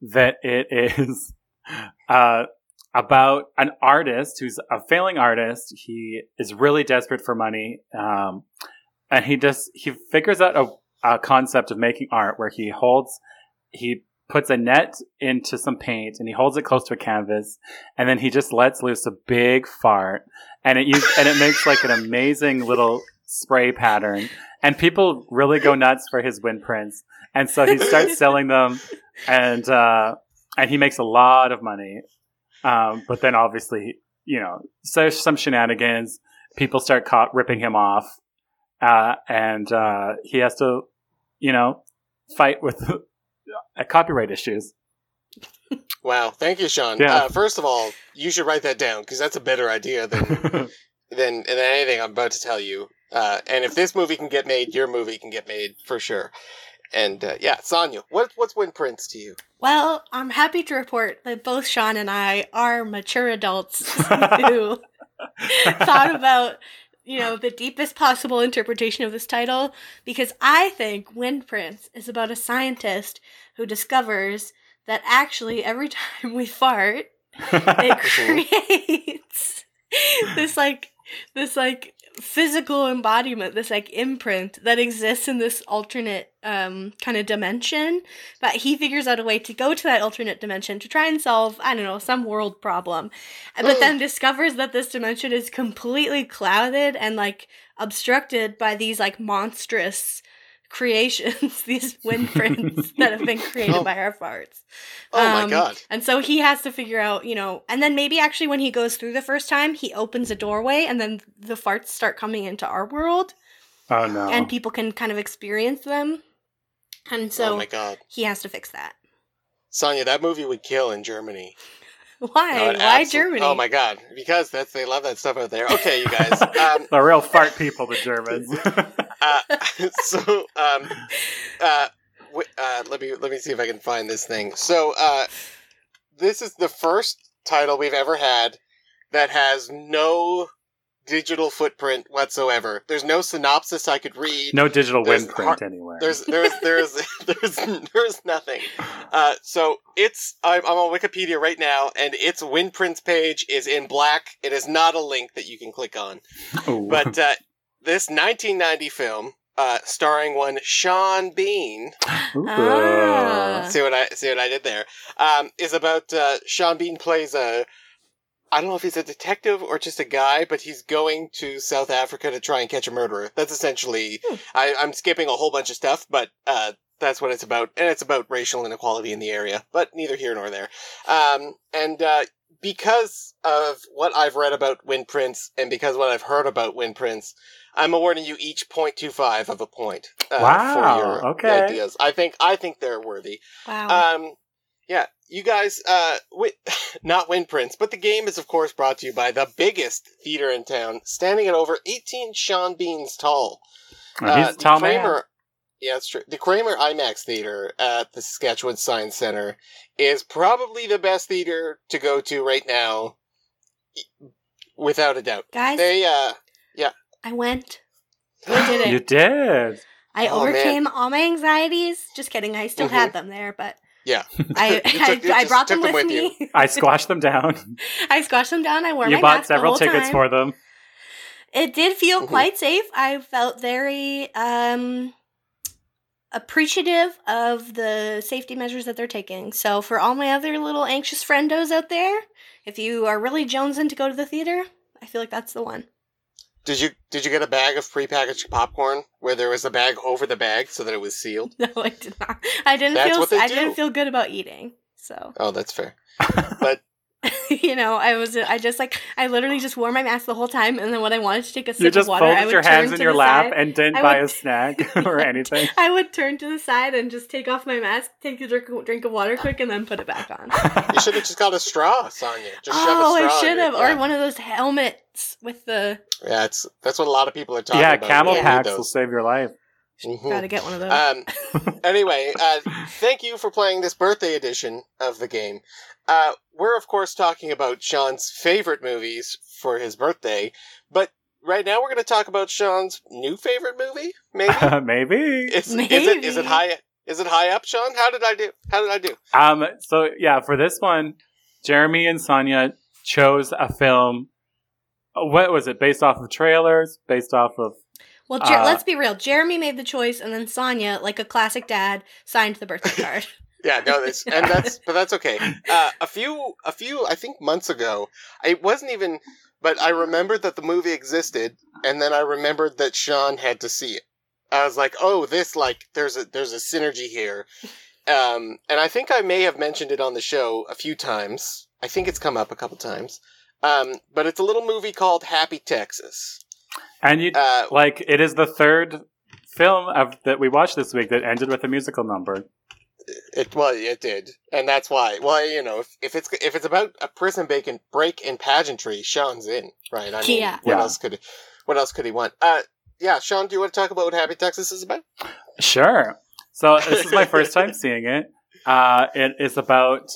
Speaker 2: that it is <laughs> uh, about an artist who's a failing artist. He is really desperate for money, um, and he just he figures out a, a concept of making art where he holds he puts a net into some paint and he holds it close to a canvas and then he just lets loose a big fart and it use, and it makes like an amazing little spray pattern. And people really go nuts for his wind prints. And so he starts <laughs> selling them and uh and he makes a lot of money. Um but then obviously you know so there's some shenanigans. People start caught ripping him off. Uh and uh he has to you know fight with copyright issues
Speaker 1: Wow, thank you, Sean.
Speaker 2: Yeah.
Speaker 1: Uh, first of all, you should write that down because that's a better idea than <laughs> than, than anything I'm about to tell you. Uh, and if this movie can get made, your movie can get made for sure. And uh, yeah, Sonia, what what's Wind Prints to you?
Speaker 3: Well, I'm happy to report that both Sean and I are mature adults <laughs> who <laughs> thought about, you know, the deepest possible interpretation of this title because I think Wind Prints is about a scientist who discovers that actually every <laughs> time we fart, it <laughs> creates <laughs> this like this like physical embodiment this like imprint that exists in this alternate um kind of dimension but he figures out a way to go to that alternate dimension to try and solve i don't know some world problem. But then discovers that this dimension is completely clouded and like obstructed by these like monstrous creations <laughs> these wind prints <laughs> that have been created
Speaker 1: Oh.
Speaker 3: by our farts
Speaker 1: Oh
Speaker 3: Um,
Speaker 1: my god!
Speaker 3: and so he has to figure out, you know, and then maybe actually when he goes through the first time, he opens a doorway and then the farts start coming into our world
Speaker 2: oh no
Speaker 3: and people can kind of experience them. And so
Speaker 1: oh
Speaker 3: so
Speaker 1: my god,
Speaker 3: he has to fix that.
Speaker 1: Sonia, that movie would kill in Germany. <laughs>
Speaker 3: Why?
Speaker 1: No,
Speaker 3: Why
Speaker 1: absol-
Speaker 3: Germany?
Speaker 1: Oh my god, because that's they love that stuff out there. Okay, you guys. Um,
Speaker 2: the real fart people the germans
Speaker 1: uh, <laughs> so um, uh, w- uh, let me let me see if I can find this thing. So uh, this is the first title we've ever had that has no digital footprint whatsoever. There's no synopsis I could read.
Speaker 2: no digital
Speaker 1: There's
Speaker 2: wind
Speaker 1: har-
Speaker 2: anywhere
Speaker 1: There's there's there's <laughs> there's there's nothing. Uh, so it's I'm, I'm on Wikipedia right now, and its Windprints page is in black. It is not a link that you can click on.
Speaker 2: Ooh.
Speaker 1: But uh, this 1990 film uh, starring one Sean Bean.
Speaker 3: Ah.
Speaker 1: See what I see what I did there? Um, is about uh, Sean Bean plays a. I don't know if he's a detective or just a guy, but he's going to South Africa to try and catch a murderer. That's essentially.
Speaker 3: Hmm.
Speaker 1: I, I'm skipping a whole bunch of stuff, but uh, that's what it's about, and it's about racial inequality in the area. But neither here nor there. Um, and uh, because of what I've read about Wind Prints, and because what I've heard about Wind Prints, I'm awarding you each 0.25 of a point. Uh,
Speaker 2: Wow,
Speaker 1: For your
Speaker 2: okay.
Speaker 1: ideas, I think I think they're worthy.
Speaker 3: Wow.
Speaker 1: Um, yeah, you guys, uh, wi- <laughs> not Wind Prints, but the game is of course brought to you by the biggest theater in town, standing at over 18 Sean Beans tall.
Speaker 2: Oh, he's
Speaker 1: Uh,
Speaker 2: a tall
Speaker 1: the
Speaker 2: man.
Speaker 1: Kramer, yeah, it's true. The Kramer IMAX Theater at the Saskatchewan Science Center is probably the best theater to go to right now, without a doubt.
Speaker 3: Guys,
Speaker 1: They, uh, yeah,
Speaker 3: I went. I did it. <gasps>
Speaker 2: You did.
Speaker 3: I
Speaker 1: Oh, man.
Speaker 3: overcame all my anxieties. Just kidding. I still had them there, but
Speaker 1: Yeah. <laughs>
Speaker 3: I
Speaker 1: took-
Speaker 3: I, I brought them
Speaker 1: took
Speaker 3: with,
Speaker 1: them with
Speaker 3: me.
Speaker 2: I squashed them down. <laughs>
Speaker 3: I squashed them down. I wore
Speaker 2: you
Speaker 3: my
Speaker 2: bought
Speaker 3: mask the
Speaker 2: several
Speaker 3: whole
Speaker 2: tickets
Speaker 3: time.
Speaker 2: for them.
Speaker 3: It did feel
Speaker 1: Mhm.
Speaker 3: quite safe. I felt very um appreciative of the safety measures that they're taking. So for all my other little anxious friendos out there, if you are really jonesing to go to the theater, I feel like that's the one.
Speaker 1: Did you did you get a bag of prepackaged popcorn where there was a bag over the bag so that it was sealed? <laughs>
Speaker 3: No, I did not. I didn't
Speaker 1: That's
Speaker 3: feel
Speaker 1: what they
Speaker 3: I
Speaker 1: do.
Speaker 3: didn't feel good about eating. So
Speaker 1: Oh, that's fair. <laughs> <laughs>
Speaker 3: you know, I was I just like I literally just wore my mask the whole time, and then when I wanted to take a sip
Speaker 2: You just
Speaker 3: of water, I would
Speaker 2: your
Speaker 3: turn
Speaker 2: hands
Speaker 3: to
Speaker 2: in your
Speaker 3: the
Speaker 2: lap
Speaker 3: side.
Speaker 2: and didn't
Speaker 3: I
Speaker 2: buy a snack <laughs> <laughs> or anything.
Speaker 3: I would turn to the side and just take off my mask, take a drink, drink of water quick, and then put it back on.
Speaker 1: You should have just got a straw, Sonia. Just shove
Speaker 3: oh,
Speaker 1: a straw.
Speaker 3: I should have,
Speaker 1: yeah.
Speaker 3: or one of those helmets with the.
Speaker 1: Yeah, it's that's what a lot of people are talking about.
Speaker 2: yeah,
Speaker 1: about.
Speaker 2: camel
Speaker 1: when they
Speaker 2: packs will save your life.
Speaker 1: Mhm.
Speaker 3: Gotta get one of those.
Speaker 1: Um, <laughs> anyway, uh, thank you for playing this birthday edition of the game. Uh, we're of course talking about Sean's favorite movies for his birthday, but right now we're going to talk about Sean's new favorite movie. Maybe <laughs>
Speaker 2: Maybe.
Speaker 1: is, is it is it high is it high up, Sean? How did I do? How did I do?
Speaker 2: Um. So yeah, for this one, Jeremy and Sonia chose a film. uh, What was it? Based off of trailers? Based off of?
Speaker 3: Well, Jer-
Speaker 2: uh,
Speaker 3: let's be real. Jeremy made the choice, and then Sonia, like a classic dad, signed the birthday <laughs> card.
Speaker 1: Yeah, no, this and that's but that's okay. <laughs> Uh, a few a few I think months ago, it wasn't even. But I remembered that the movie existed, and then I remembered that Sean had to see it. I was like, oh, this like there's a there's a synergy here, um, and I think I may have mentioned it on the show a few times. I think it's come up a couple times. Um, but it's a little movie called Happy Texas.
Speaker 2: And you
Speaker 1: Uh,
Speaker 2: like it is the third film of that we watched this week that ended with a musical number.
Speaker 1: It well, it did, and that's why. Well, you know, if, if it's if it's about a prison break and break in pageantry, Sean's in, right? I mean,
Speaker 3: Yeah.
Speaker 1: what
Speaker 2: Yeah.
Speaker 1: else could what else could he want? Uh, yeah, Sean, do you want to talk about what Happy Texas is about?
Speaker 2: Sure. So this is my first time <laughs> seeing it. Uh, it is about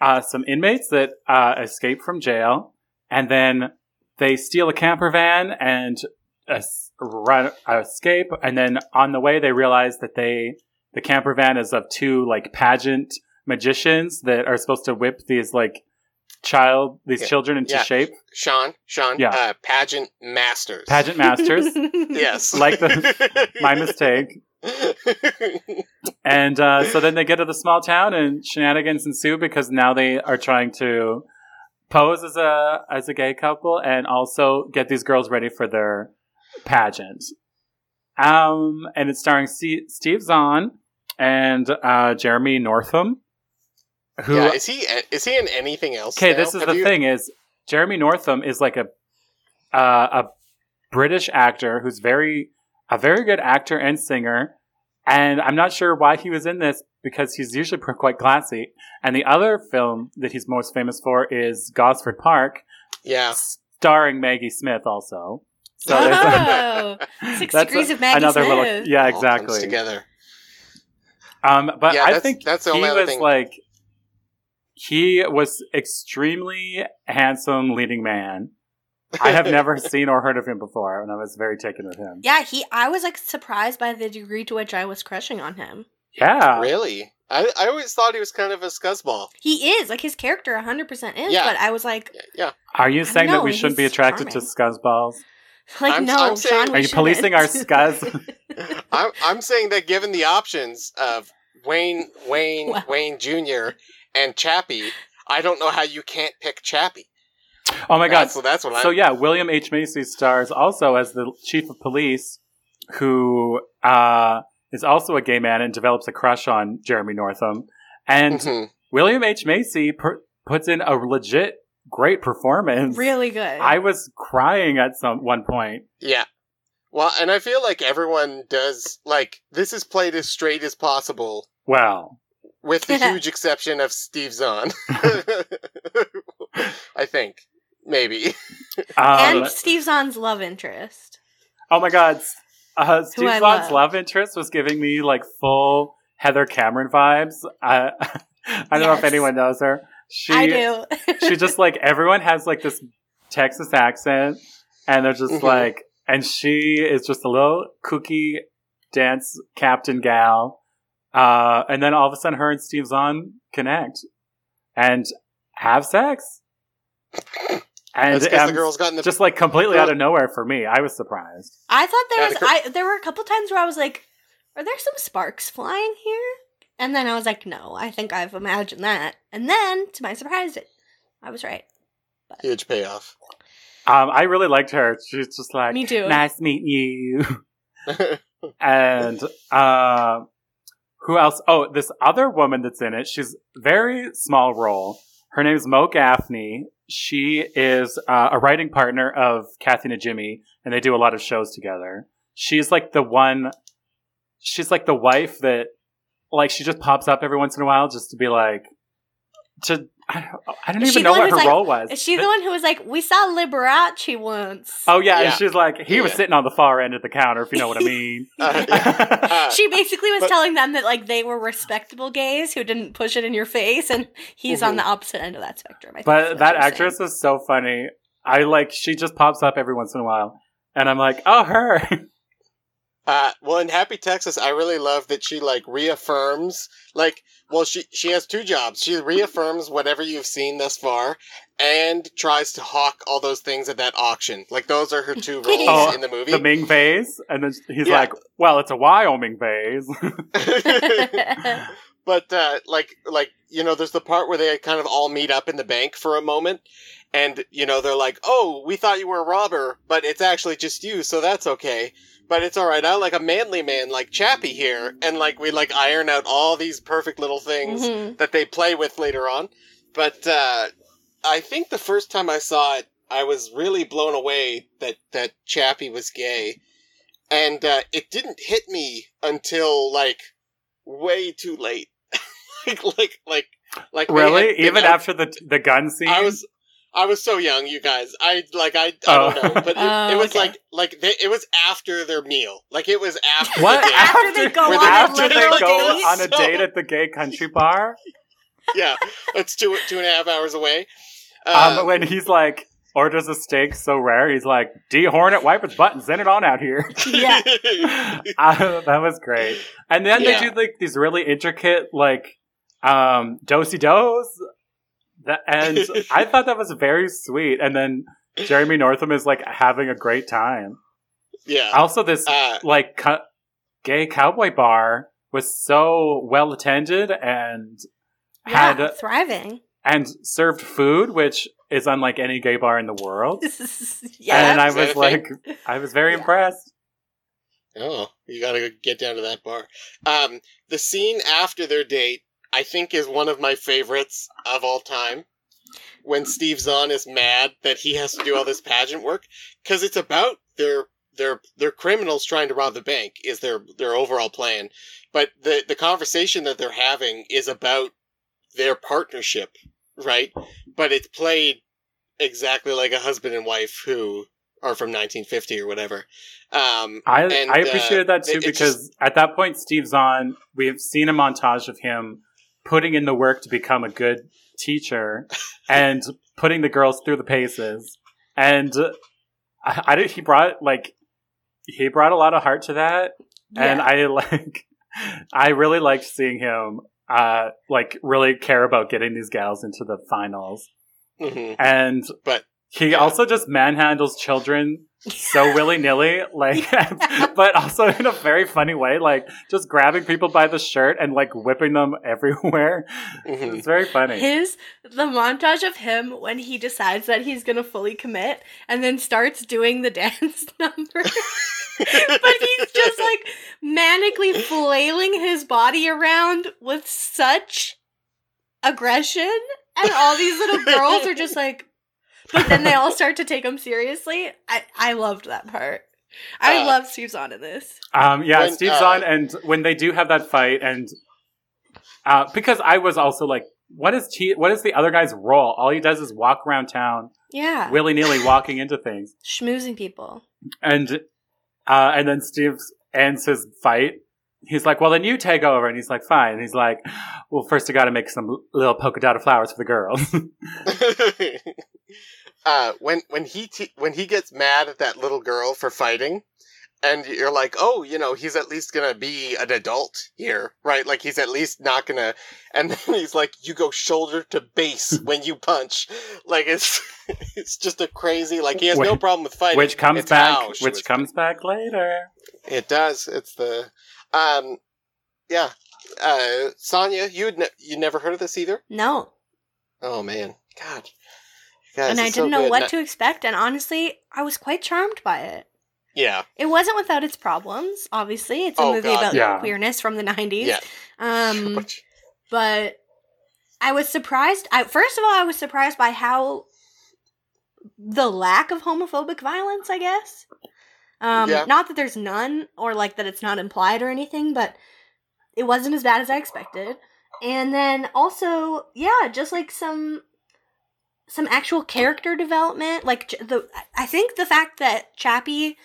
Speaker 2: uh, some inmates that uh, escape from jail, and then they steal a camper van and es- run escape. And then on the way, they realize that they the camper van is of two like pageant magicians that are supposed to whip these like child these
Speaker 1: Yeah.
Speaker 2: children into
Speaker 1: Yeah.
Speaker 2: shape.
Speaker 1: Sean, Sean,
Speaker 2: Yeah.
Speaker 1: uh, pageant masters,
Speaker 2: Pageant masters. <laughs>
Speaker 1: yes, <laughs>
Speaker 2: Like the- my mistake. <laughs> And uh, so then they get to the small town, and shenanigans ensue because now they are trying to pose as a as a gay couple and also get these girls ready for their pageant. Um, and it's starring C- Steve Zahn and uh, Jeremy Northam. Who?
Speaker 1: yeah, is he is he in anything else?
Speaker 2: Okay, this is
Speaker 1: Have
Speaker 2: the
Speaker 1: you-
Speaker 2: thing: is Jeremy Northam is like a uh, a British actor who's very a very good actor and singer, and I'm not sure why he was in this because he's usually quite classy. And the other film that he's most famous for is Gosford Park,
Speaker 1: Yeah,
Speaker 2: starring Maggie Smith, also. So there's
Speaker 3: oh, <laughs> six
Speaker 2: that's
Speaker 3: degrees
Speaker 2: a-
Speaker 3: of Maggie
Speaker 2: another
Speaker 3: Smith.
Speaker 2: little yeah,
Speaker 1: All
Speaker 2: exactly.
Speaker 1: together.
Speaker 2: Um, but
Speaker 1: Yeah,
Speaker 2: I
Speaker 1: that's-
Speaker 2: think
Speaker 1: that's the
Speaker 2: he
Speaker 1: only other
Speaker 2: was
Speaker 1: thing.
Speaker 2: like he was extremely handsome leading man. I have never <laughs> seen or heard of him before, and I was very taken with him.
Speaker 3: Yeah, he. I was like surprised by the degree to which I was crushing on him.
Speaker 2: Yeah,
Speaker 1: really. I I always thought he was kind of a scuzzball.
Speaker 3: He is like his character, hundred percent is.
Speaker 1: Yeah.
Speaker 3: But I was like,
Speaker 1: Yeah,
Speaker 2: Are you
Speaker 3: I don't
Speaker 2: saying that we shouldn't be attracted
Speaker 3: charming.
Speaker 2: to scuzzballs? <laughs>
Speaker 3: like
Speaker 1: I'm-
Speaker 3: no,
Speaker 1: I'm saying-
Speaker 3: Sean.
Speaker 2: Are you policing our
Speaker 3: shouldn't. <laughs>
Speaker 2: scuzz? <laughs>
Speaker 1: I'm I'm saying that given the options of Wayne Wayne
Speaker 3: Wow.
Speaker 1: Wayne Jr. and Chappy, I don't know how you can't pick Chappy.
Speaker 2: Oh my god!
Speaker 1: So that's what I'm.
Speaker 2: So yeah, William H Macy stars also as the chief of police, who uh, is also a gay man and develops a crush on Jeremy Northam, and
Speaker 1: Mhm.
Speaker 2: William H Macy per- puts in a legit great performance.
Speaker 3: really good.
Speaker 2: I was crying at some one point.
Speaker 1: Yeah. Well, and I feel like everyone does like this is played as straight as possible,
Speaker 2: Well,
Speaker 1: with the <laughs> huge exception of Steve Zahn. <laughs> I think maybe. <laughs>
Speaker 2: um,
Speaker 3: and Steve Zahn's love interest.
Speaker 2: oh my god, uh, Steve Zahn's
Speaker 3: love.
Speaker 2: interest was giving me like full Heather Cameron vibes. I, <laughs> I don't know if anyone knows her. She,
Speaker 3: I do.
Speaker 2: she just like <laughs> everyone has like this Texas accent, and they're just
Speaker 1: Mhm.
Speaker 2: like, and she is just a little kooky dance captain gal, uh, and then all of a sudden, her and Steve Zahn connect and have sex, and
Speaker 1: That's because the
Speaker 2: um,
Speaker 1: girls got in the
Speaker 2: just like completely out of nowhere for me. I was surprised.
Speaker 3: I thought there
Speaker 1: Yeah,
Speaker 3: was.
Speaker 1: the cr-
Speaker 3: I there were a couple times where I was like, "Are there some sparks flying here?" And then I was like, "No, I think I've imagined that." And then, to my surprise, it I was right.
Speaker 1: huge payoff.
Speaker 2: Um, I really liked her. She's just like,
Speaker 3: Me too.
Speaker 2: nice meeting you. <laughs> and uh, who else? Oh, this other woman that's in it. She's very small role. Her name is Mo Gaffney. She is uh, a writing partner of Kathy Najimy, and they do a lot of shows together. She's like the one. She's like the wife that, like, she just pops up every once in a while just to be like, to I don't, I don't even know
Speaker 3: the
Speaker 2: what her
Speaker 3: like-
Speaker 2: role was.
Speaker 3: Is she the one who was like, "We saw Liberace once"?
Speaker 2: Oh yeah,
Speaker 1: Yeah.
Speaker 2: and she's like, he was sitting on the far end of the counter, if you know what I <laughs> mean.
Speaker 1: Uh. Uh, <laughs>
Speaker 3: she basically was
Speaker 1: but-
Speaker 3: telling them that like they were respectable gays who didn't push it in your face, and he's on
Speaker 1: Mhm.
Speaker 3: the opposite end of that spectrum. I
Speaker 2: But
Speaker 3: what
Speaker 2: that
Speaker 3: she was
Speaker 2: actress is so funny. I like she just pops up every once in a while, and I'm like, oh her. <laughs>
Speaker 1: Uh, well, in Happy Texas, I really love that she like reaffirms, like, well, she she has two jobs. She reaffirms whatever you've seen thus far, and tries to hawk all those things at that auction. Like those are her two <laughs> roles
Speaker 2: Oh,
Speaker 1: in the movie.
Speaker 2: the Ming vase, and then he's
Speaker 1: Yeah.
Speaker 2: like, well, it's a Wyoming vase. <laughs> <laughs>
Speaker 1: but uh, like like you know, there's the part where they kind of all meet up in the bank for a moment, and you know they're like, "Oh, we thought you were a robber, but it's actually just you, so that's okay." But it's all right. I like a manly man like Chappy here, and like we like iron out all these perfect little things
Speaker 3: Mhm.
Speaker 1: that they play with later on. But uh, I think the first time I saw it, I was really blown away that that Chappy was gay, and uh, it didn't hit me until like way too late. Like like like like
Speaker 2: really?
Speaker 1: had
Speaker 2: Even
Speaker 1: out-
Speaker 2: after the the gun scene?
Speaker 1: I was. I was so young, you guys. I like I I
Speaker 2: Oh.
Speaker 1: don't know, but it, <laughs>
Speaker 3: Oh,
Speaker 1: it was
Speaker 3: okay.
Speaker 1: like like they, it was after their meal. Like it was after
Speaker 2: what?
Speaker 1: the date.
Speaker 3: After they go on
Speaker 1: they-
Speaker 3: a
Speaker 2: after they
Speaker 3: literal
Speaker 2: go
Speaker 3: date?
Speaker 2: on a
Speaker 1: So-
Speaker 2: date at the gay country bar? <laughs>
Speaker 1: yeah, it's two two and a half hours away. Uh,
Speaker 2: Um, when he's like orders a steak so rare, he's like, "D Hornet, wipe its butt and send it on out here."
Speaker 3: Yeah. <laughs>
Speaker 2: Uh, that was great. And then
Speaker 1: Yeah.
Speaker 2: they do like these really intricate like um dosey dos. And <laughs> I thought that was very sweet. And then Jeremy Northam is like having a great time.
Speaker 1: yeah.
Speaker 2: Also, this
Speaker 1: Uh,
Speaker 2: like co- gay cowboy bar was so well attended and
Speaker 3: Yeah,
Speaker 2: had
Speaker 3: thriving.
Speaker 2: and served food, which is unlike any gay bar in the world. <laughs>
Speaker 3: yeah.
Speaker 2: and I was like, I was very
Speaker 3: Yeah.
Speaker 2: impressed.
Speaker 1: Oh, you gotta get down to that bar. Um, the scene after their date, I think, is one of my favorites of all time. When Steve Zahn is mad that he has to do all this pageant work, because it's about their their their criminals trying to rob the bank is their their overall plan, but the the conversation that they're having is about their partnership, right? But it's played exactly like a husband and wife who are from 1950 or whatever. Um,
Speaker 2: I
Speaker 1: And,
Speaker 2: I
Speaker 1: uh,
Speaker 2: appreciated that too because at that point, Steve Zahn, we've seen a montage of him putting in the work to become a good teacher and putting the girls through the paces. And I, I did, he brought like he brought a lot of heart to that, and I like I really liked seeing him uh like really care about getting these gals into the finals.
Speaker 1: mhm.
Speaker 2: And
Speaker 1: But-
Speaker 2: He
Speaker 1: Yeah.
Speaker 2: also just manhandles children so willy nilly, like, <laughs> <laughs> but also in a very funny way, like just grabbing people by the shirt and like whipping them <laughs> everywhere.
Speaker 1: Mhm.
Speaker 2: It's very funny.
Speaker 3: His the montage of him when he decides that he's gonna fully commit and then starts doing the dance number. but he's just like manically flailing his body around with such aggression, and all these little girls are just like. But then they all start to take him seriously. I I loved that part. I
Speaker 1: Uh,
Speaker 3: love Steve Zahn in this.
Speaker 2: Um, yeah,
Speaker 1: When,
Speaker 2: Steve's
Speaker 1: uh,
Speaker 2: on, and when they do have that fight, and uh, because I was also like, what is T- what is the other guy's role? All he does is walk around town
Speaker 3: Yeah,
Speaker 2: willy nilly, walking into things, <laughs>
Speaker 3: schmoozing people.
Speaker 2: and uh, and then Steve ends his fight. He's like, "Well, then you take over," and he's like, "Fine." And he's like, "Well, first I got to make some little polka dot flowers for the girls." <laughs> <laughs>
Speaker 1: uh, when when he te- when he gets mad at that little girl for fighting, and you're like, oh, you know, he's at least gonna be an adult here, right? Like he's at least not gonna. And <laughs> then he's like, you go shoulder to base <laughs> when you punch. Like it's <laughs> it's just a crazy. Like he has no problem with fighting.
Speaker 2: which comes
Speaker 1: It's
Speaker 2: back, which
Speaker 1: was-
Speaker 2: comes back later.
Speaker 1: It does. It's the um, yeah. Uh, Sonia, you had ne- you never heard of this either?
Speaker 3: No,
Speaker 1: Oh man, God. Guys,
Speaker 3: and I didn't know
Speaker 1: good.
Speaker 3: what
Speaker 1: Na-
Speaker 3: to expect. And honestly, I was quite charmed by it.
Speaker 1: Yeah,
Speaker 3: It wasn't without its problems. Obviously, it's a
Speaker 1: Oh,
Speaker 3: movie
Speaker 1: God.
Speaker 3: about
Speaker 2: Yeah.
Speaker 3: queerness from the '90s.
Speaker 1: yeah.
Speaker 3: Um, <laughs> but I was surprised. I first of all, I was surprised by how the lack of homophobic violence. I guess. Um,
Speaker 1: Yeah.
Speaker 3: Not that there's none, or like that it's not implied or anything, but it wasn't as bad as I expected. And then also, yeah, just like some some actual character development. Like the, I think the fact that Chappy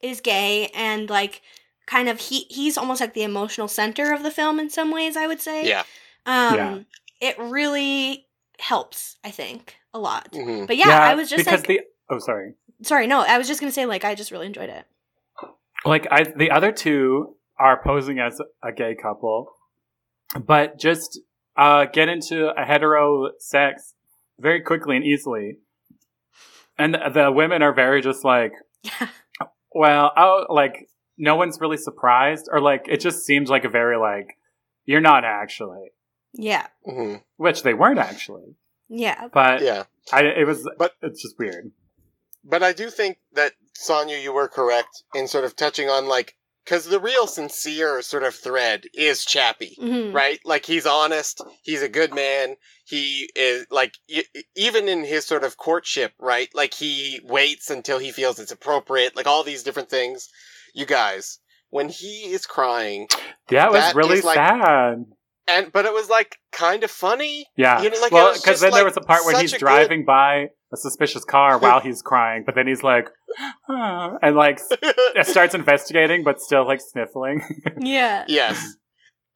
Speaker 3: is gay and like kind of he he's almost like the emotional center of the film in some ways. I would say.
Speaker 1: yeah.
Speaker 3: Um,
Speaker 2: Yeah.
Speaker 3: it really helps. I think a lot.
Speaker 1: mhm.
Speaker 3: But yeah, I was just
Speaker 2: because
Speaker 3: like,
Speaker 2: the oh sorry.
Speaker 3: sorry, no, I was just gonna say like I just really enjoyed it.
Speaker 2: like I, the other two are posing as a gay couple, but just uh, get into a hetero sex very quickly and easily. And the, the women are very just like,
Speaker 3: Yeah.
Speaker 2: well, oh, like no one's really surprised, or like it just seems like a very like you're not actually,
Speaker 3: Yeah.
Speaker 1: Mhm.
Speaker 2: which they weren't actually.
Speaker 3: Yeah.
Speaker 2: But
Speaker 1: Yeah.
Speaker 2: I, it was,
Speaker 1: But-
Speaker 2: it's just weird.
Speaker 1: But I do think that Sonia, you were correct in sort of touching on like because the real sincere sort of thread is Chappy,
Speaker 3: Mhm.
Speaker 1: right? Like he's honest, he's a good man. He is like y- even in his sort of courtship, right? Like he waits until he feels it's appropriate. Like all these different things. You guys, when he is crying,
Speaker 2: that, it was really
Speaker 1: like,
Speaker 2: sad.
Speaker 1: And but it was like kind of funny.
Speaker 2: Yeah.
Speaker 1: You know, like, it
Speaker 2: well, because
Speaker 1: just,
Speaker 2: then there was a part
Speaker 1: where
Speaker 2: he's
Speaker 1: a good-
Speaker 2: driving by a suspicious car while he's <laughs> crying, but then he's like, "Ah," and like s- <laughs> starts investigating, but still like sniffling. <laughs>
Speaker 3: Yeah.
Speaker 1: Yes.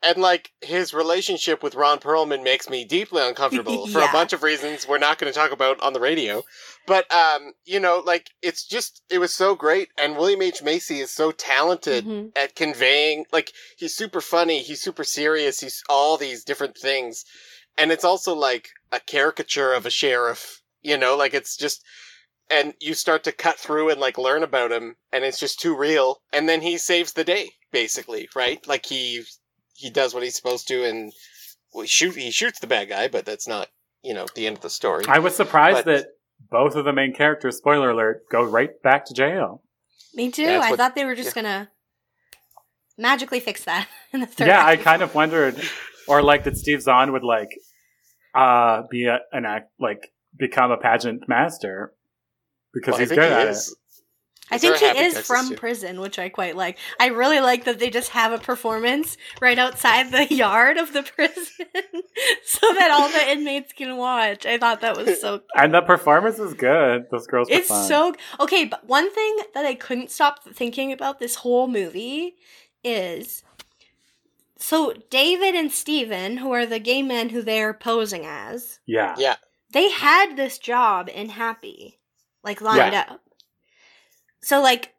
Speaker 1: And like his relationship with Ron Perlman makes me deeply uncomfortable <laughs> for a bunch of reasons we're not going to talk about on the radio. But um, you know, like it's just it was so great and William H Macy is so talented
Speaker 3: Mhm.
Speaker 1: at conveying like he's super funny, he's super serious, he's all these different things. And it's also like a caricature of a sheriff, you know, like it's just and you start to cut through and like learn about him and it's just too real and then he saves the day basically, right? Like he he does what he's supposed to and well, shoot he shoots the bad guy, but that's not, you know, the end of the story.
Speaker 2: I was surprised
Speaker 1: But-
Speaker 2: that both of the main characters, spoiler alert, go right back to jail.
Speaker 3: Me too.
Speaker 1: Yeah,
Speaker 3: I
Speaker 1: what-
Speaker 3: thought they were just gonna magically fix that <laughs> in the third.
Speaker 2: yeah, I kind of wondered, or like that Steve Zahn would like uh be a, an act like become a pageant master because
Speaker 1: Well,
Speaker 2: he's
Speaker 1: think
Speaker 2: good
Speaker 1: he
Speaker 2: at
Speaker 1: is.
Speaker 2: it.
Speaker 3: I think
Speaker 1: a
Speaker 3: he is
Speaker 1: Texas
Speaker 3: from
Speaker 1: too?
Speaker 3: prison, which I quite like. I really like that they just have a performance right outside the <laughs> yard of the prison <laughs> so that all the <laughs> inmates can watch. I thought that was so
Speaker 2: And the performance is good. Those girls were
Speaker 3: It's
Speaker 2: fun.
Speaker 3: so okay, but one thing that I couldn't stop thinking about this whole movie is so David and Steven, who are the gay men who they're posing as,
Speaker 2: yeah.
Speaker 1: Yeah.
Speaker 3: they had this job in Happy, like lined up. So like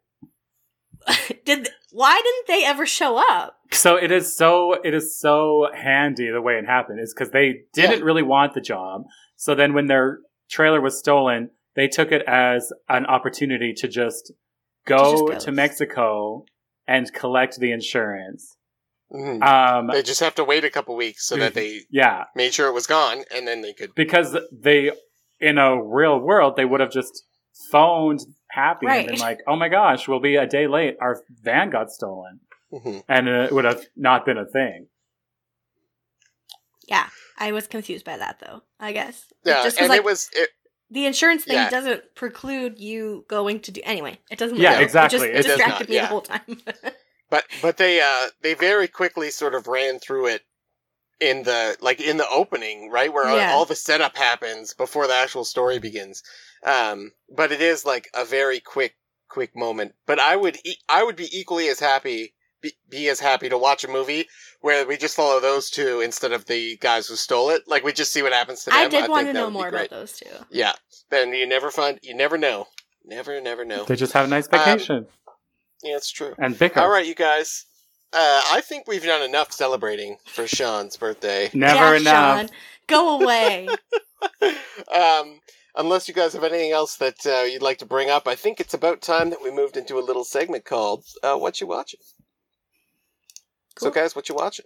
Speaker 3: <laughs> did why didn't they ever show up?
Speaker 2: So it is so it is so handy the way it happened is because they didn't
Speaker 1: Yeah.
Speaker 2: really want the job. So then when their trailer was stolen, they took it as an opportunity to just go
Speaker 3: just
Speaker 2: to. Mexico and collect the insurance.
Speaker 1: Mhm.
Speaker 2: Um,
Speaker 1: they just have to wait a couple weeks so that they
Speaker 2: yeah,
Speaker 1: made sure it was gone, and then they could.
Speaker 2: because they, in a real world, they would have just phoned Happy and been like, "Oh my gosh, we'll be a day late. Our van got stolen,"
Speaker 1: Mhm.
Speaker 2: and it would have not been a thing.
Speaker 3: Yeah, I was confused by that though. I guess It
Speaker 1: Yeah,
Speaker 3: just 'cause,
Speaker 1: and
Speaker 3: like,
Speaker 1: it was. It,
Speaker 3: the insurance thing
Speaker 1: Yeah.
Speaker 3: doesn't preclude you going to do anyway. It doesn't.
Speaker 2: Yeah,
Speaker 3: matter.
Speaker 2: exactly.
Speaker 3: It
Speaker 2: It
Speaker 3: just
Speaker 2: does
Speaker 3: distracted
Speaker 1: not,
Speaker 3: me
Speaker 1: yeah.
Speaker 3: the whole time. <laughs>
Speaker 1: but but they uh they very quickly sort of ran through it in the like in the opening right where
Speaker 3: Yeah.
Speaker 1: all the setup happens before the actual story begins. Um but it is like a very quick quick moment. But i would e- i would be equally as happy be, be as happy to watch a movie where we just follow those two instead of the guys who stole it. Like we just see what happens to them.
Speaker 3: I did want
Speaker 1: think
Speaker 3: to know more about those two.
Speaker 1: yeah. Then you never find you never know. Never never know.
Speaker 2: They just have a nice
Speaker 1: Um,
Speaker 2: vacation.
Speaker 1: yeah it's true.
Speaker 2: And bicker.
Speaker 1: all right, you guys. Uh, I think we've done enough celebrating for Sean's birthday. <laughs>
Speaker 2: Never
Speaker 3: yeah,
Speaker 2: enough.
Speaker 3: Sean, go away. <laughs>
Speaker 1: um, unless you guys have anything else that uh, you'd like to bring up, I think it's about time that we moved into a little segment called uh, "What You Watching." So, guys, what you watching?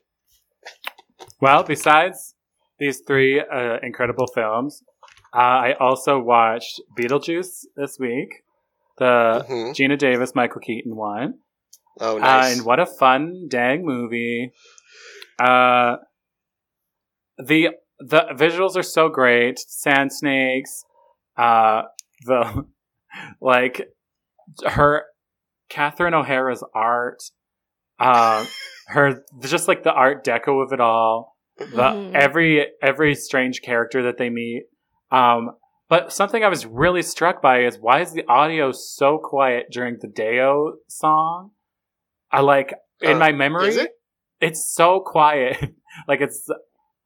Speaker 2: Well, besides these three uh, incredible films, uh, I also watched Beetlejuice this week, the
Speaker 1: Mhm.
Speaker 2: Geena Davis, Michael Keaton one.
Speaker 1: Oh,
Speaker 2: Uh,
Speaker 1: nice.
Speaker 2: and what a fun dang movie! Uh, the the visuals are so great. Sand snakes. Uh, the <laughs> like her Catherine O'Hara's art. Uh, <laughs> her just like the art deco of it all. The
Speaker 3: Mhm.
Speaker 2: every every strange character that they meet. Um, but something I was really struck by is why is the audio so quiet during the Deo song? I like in
Speaker 1: Uh,
Speaker 2: my memory,
Speaker 1: is it?
Speaker 2: it's so quiet. <laughs> like it's,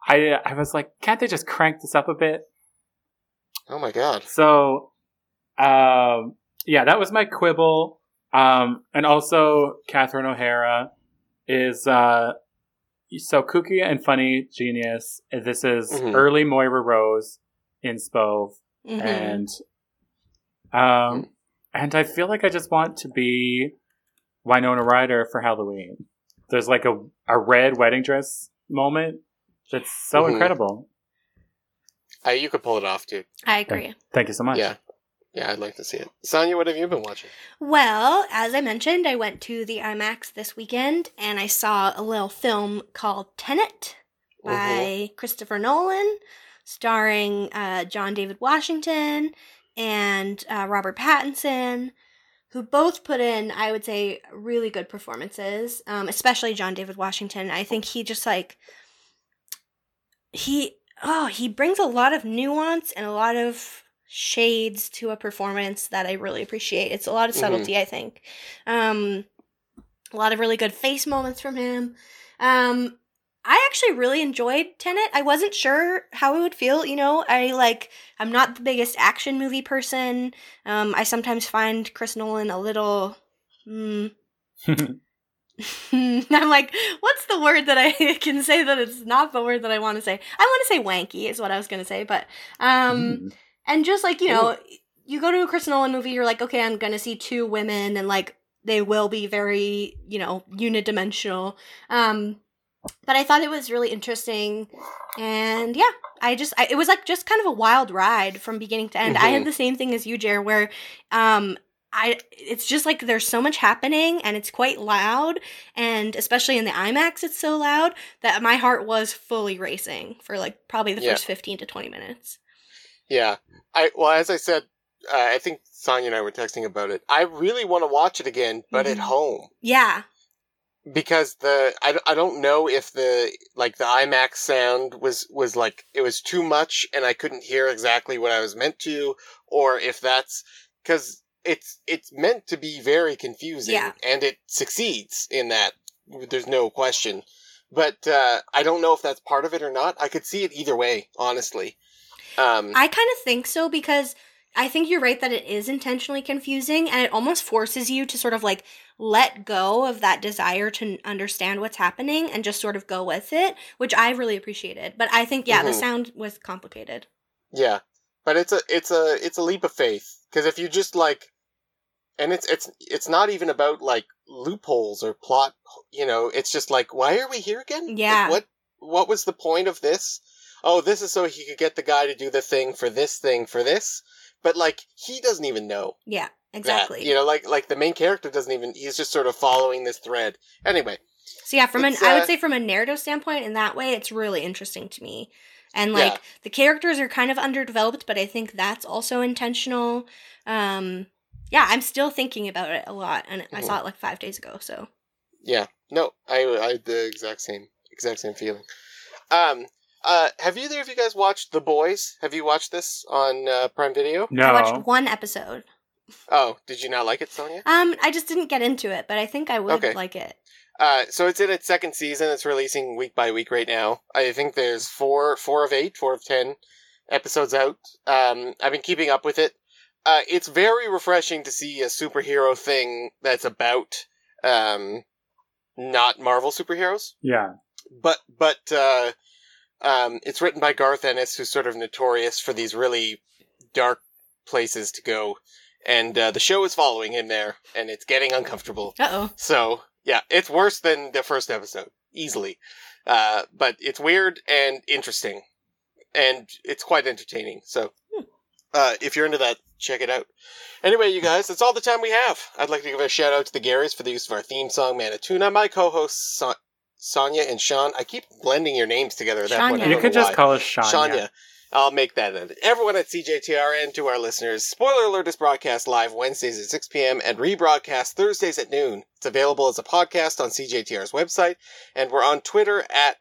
Speaker 2: I I was like, can't they just crank this up a bit?
Speaker 1: oh my god.
Speaker 2: So, um, yeah, that was my quibble. Um, and also Catherine O'Hara is uh, so kooky and funny, genius. This is
Speaker 1: Mhm.
Speaker 2: early Moira Rose in Spove,
Speaker 3: Mhm.
Speaker 2: and um, and I feel like I just want to be Winona Ryder for Halloween. There's like a a red wedding dress moment that's so
Speaker 1: Mhm.
Speaker 2: incredible.
Speaker 1: Uh, you could pull it off, dude.
Speaker 3: I agree.
Speaker 2: Thank you so much.
Speaker 1: Yeah. Yeah, I'd like to see it. Sonia, what have you been watching?
Speaker 3: Well, as I mentioned, I went to the IMAX this weekend and I saw a little film called Tenet by
Speaker 1: Mm-hmm.
Speaker 3: Christopher Nolan, starring uh, John David Washington and uh, Robert Pattinson, who both put in, I would say, really good performances, um, especially John David Washington. I think he just like, he, oh, he brings a lot of nuance and a lot of shades to a performance that I really appreciate. It's a lot of
Speaker 1: Mhm.
Speaker 3: subtlety, I think. Um, a lot of really good face moments from him. Um, I actually really enjoyed Tenet. I wasn't sure how it would feel. You know, I like, I'm not the biggest action movie person. Um, I sometimes find Chris Nolan a little. Mm, <laughs> <laughs> I'm like, what's the word that I <laughs> can say that it's not the word that I want to say? I want to say wanky is what I was going to say, but um,
Speaker 2: Mm.
Speaker 3: and just like you know, you go to a Chris Nolan movie, you're like, okay, I'm gonna see two women, and like they will be very you know unidimensional. Um, but I thought it was really interesting, and yeah, I just I, it was like just kind of a wild ride from beginning to end. I had
Speaker 1: Mhm.
Speaker 3: the same thing as you, Jer, where um. I it's just like there's so much happening and it's quite loud and especially in the IMAX it's so loud that my heart was fully racing for like probably the
Speaker 1: Yeah.
Speaker 3: first 15 to 20 minutes.
Speaker 1: Yeah. I well, as I said, uh, I think Sonia and I were texting about it. I really want to watch it again, but at
Speaker 3: Mhm.
Speaker 1: home.
Speaker 3: Yeah.
Speaker 1: Because the I, I don't know if the like the IMAX sound was was like it was too much and I couldn't hear exactly what I was meant to or if that's cuz it's it's meant to be very confusing
Speaker 3: Yeah.
Speaker 1: and it succeeds in that there's no question. But uh I don't know if that's part of it or not. I could see it either way honestly. Um
Speaker 3: I kind of think so because I think you're right that it is intentionally confusing and it almost forces you to sort of like let go of that desire to understand what's happening and just sort of go with it, which I really appreciated. But I think, yeah, the
Speaker 1: Mhm.
Speaker 3: sound was complicated.
Speaker 1: Yeah. but it's a it's a it's a leap of faith because if you just like, and it's it's it's not even about like loopholes or plot. You know, it's just like, why are we here again? Like,
Speaker 3: Yeah.
Speaker 1: what what was the point of this? Oh, this is so he could get the guy to do the thing for this thing for this. But like, he doesn't even know
Speaker 3: Yeah,
Speaker 1: that.
Speaker 3: exactly.
Speaker 1: You know, like like the main character doesn't even. He's just sort of following this thread. Anyway,
Speaker 3: So yeah, from an
Speaker 1: It's,
Speaker 3: I
Speaker 1: uh,
Speaker 3: would say from a narrative standpoint, in that way, it's really interesting to me. And like
Speaker 1: Yeah.
Speaker 3: the characters are kind of underdeveloped, but I think that's also intentional. Um, yeah, I'm still thinking about it a lot, and I
Speaker 1: Mhm.
Speaker 3: saw it like five days ago. So
Speaker 1: Yeah. No, I I had the exact same exact same feeling. Um uh have either of you guys watched The Boys? Have you watched this on uh, Prime Video?
Speaker 2: No.
Speaker 3: I watched one episode.
Speaker 1: Oh, did you not like it, Sonia?
Speaker 3: Um, I just didn't get into it, but I think I would
Speaker 1: Okay.
Speaker 3: like it.
Speaker 1: Uh so it's in its second season. It's releasing week by week right now. I think there's 4 4 of 8, 4 of 10 episodes out. Um I've been keeping up with it. Uh it's very refreshing to see a superhero thing that's about um not Marvel superheroes.
Speaker 2: Yeah.
Speaker 1: but but uh, um, it's written by Garth Ennis, who's sort of notorious for these really dark places to go, and uh, the show is following him there, and it's getting uncomfortable.
Speaker 3: Uh oh.
Speaker 1: So yeah, it's worse than the first episode easily, uh, but it's weird and interesting, and it's quite entertaining. So. Uh, if you're into that, check it out. Anyway, you guys, that's all the time we have. I'd like to give a shout out to the Garys for the use of our theme song, Manituna. My co-hosts, Son- Sonia and Sean. I keep blending your names together at that point. I
Speaker 2: You
Speaker 1: don't
Speaker 2: could
Speaker 1: know
Speaker 2: just
Speaker 1: why.
Speaker 2: call us Shania.
Speaker 1: Shania. I'll make that edit. Everyone at CJTR and to our listeners, Spoiler Alert is broadcast live Wednesdays at 6 p.m. and rebroadcast Thursdays at noon. It's available as a podcast on CJTR's website, and we're on Twitter at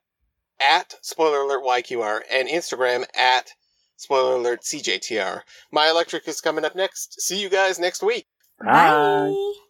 Speaker 1: at Spoiler Alert YQR and Instagram at Spoiler Alert CJTR. My Electric is coming up next. See you guys next week.
Speaker 2: Bye.
Speaker 3: Bye.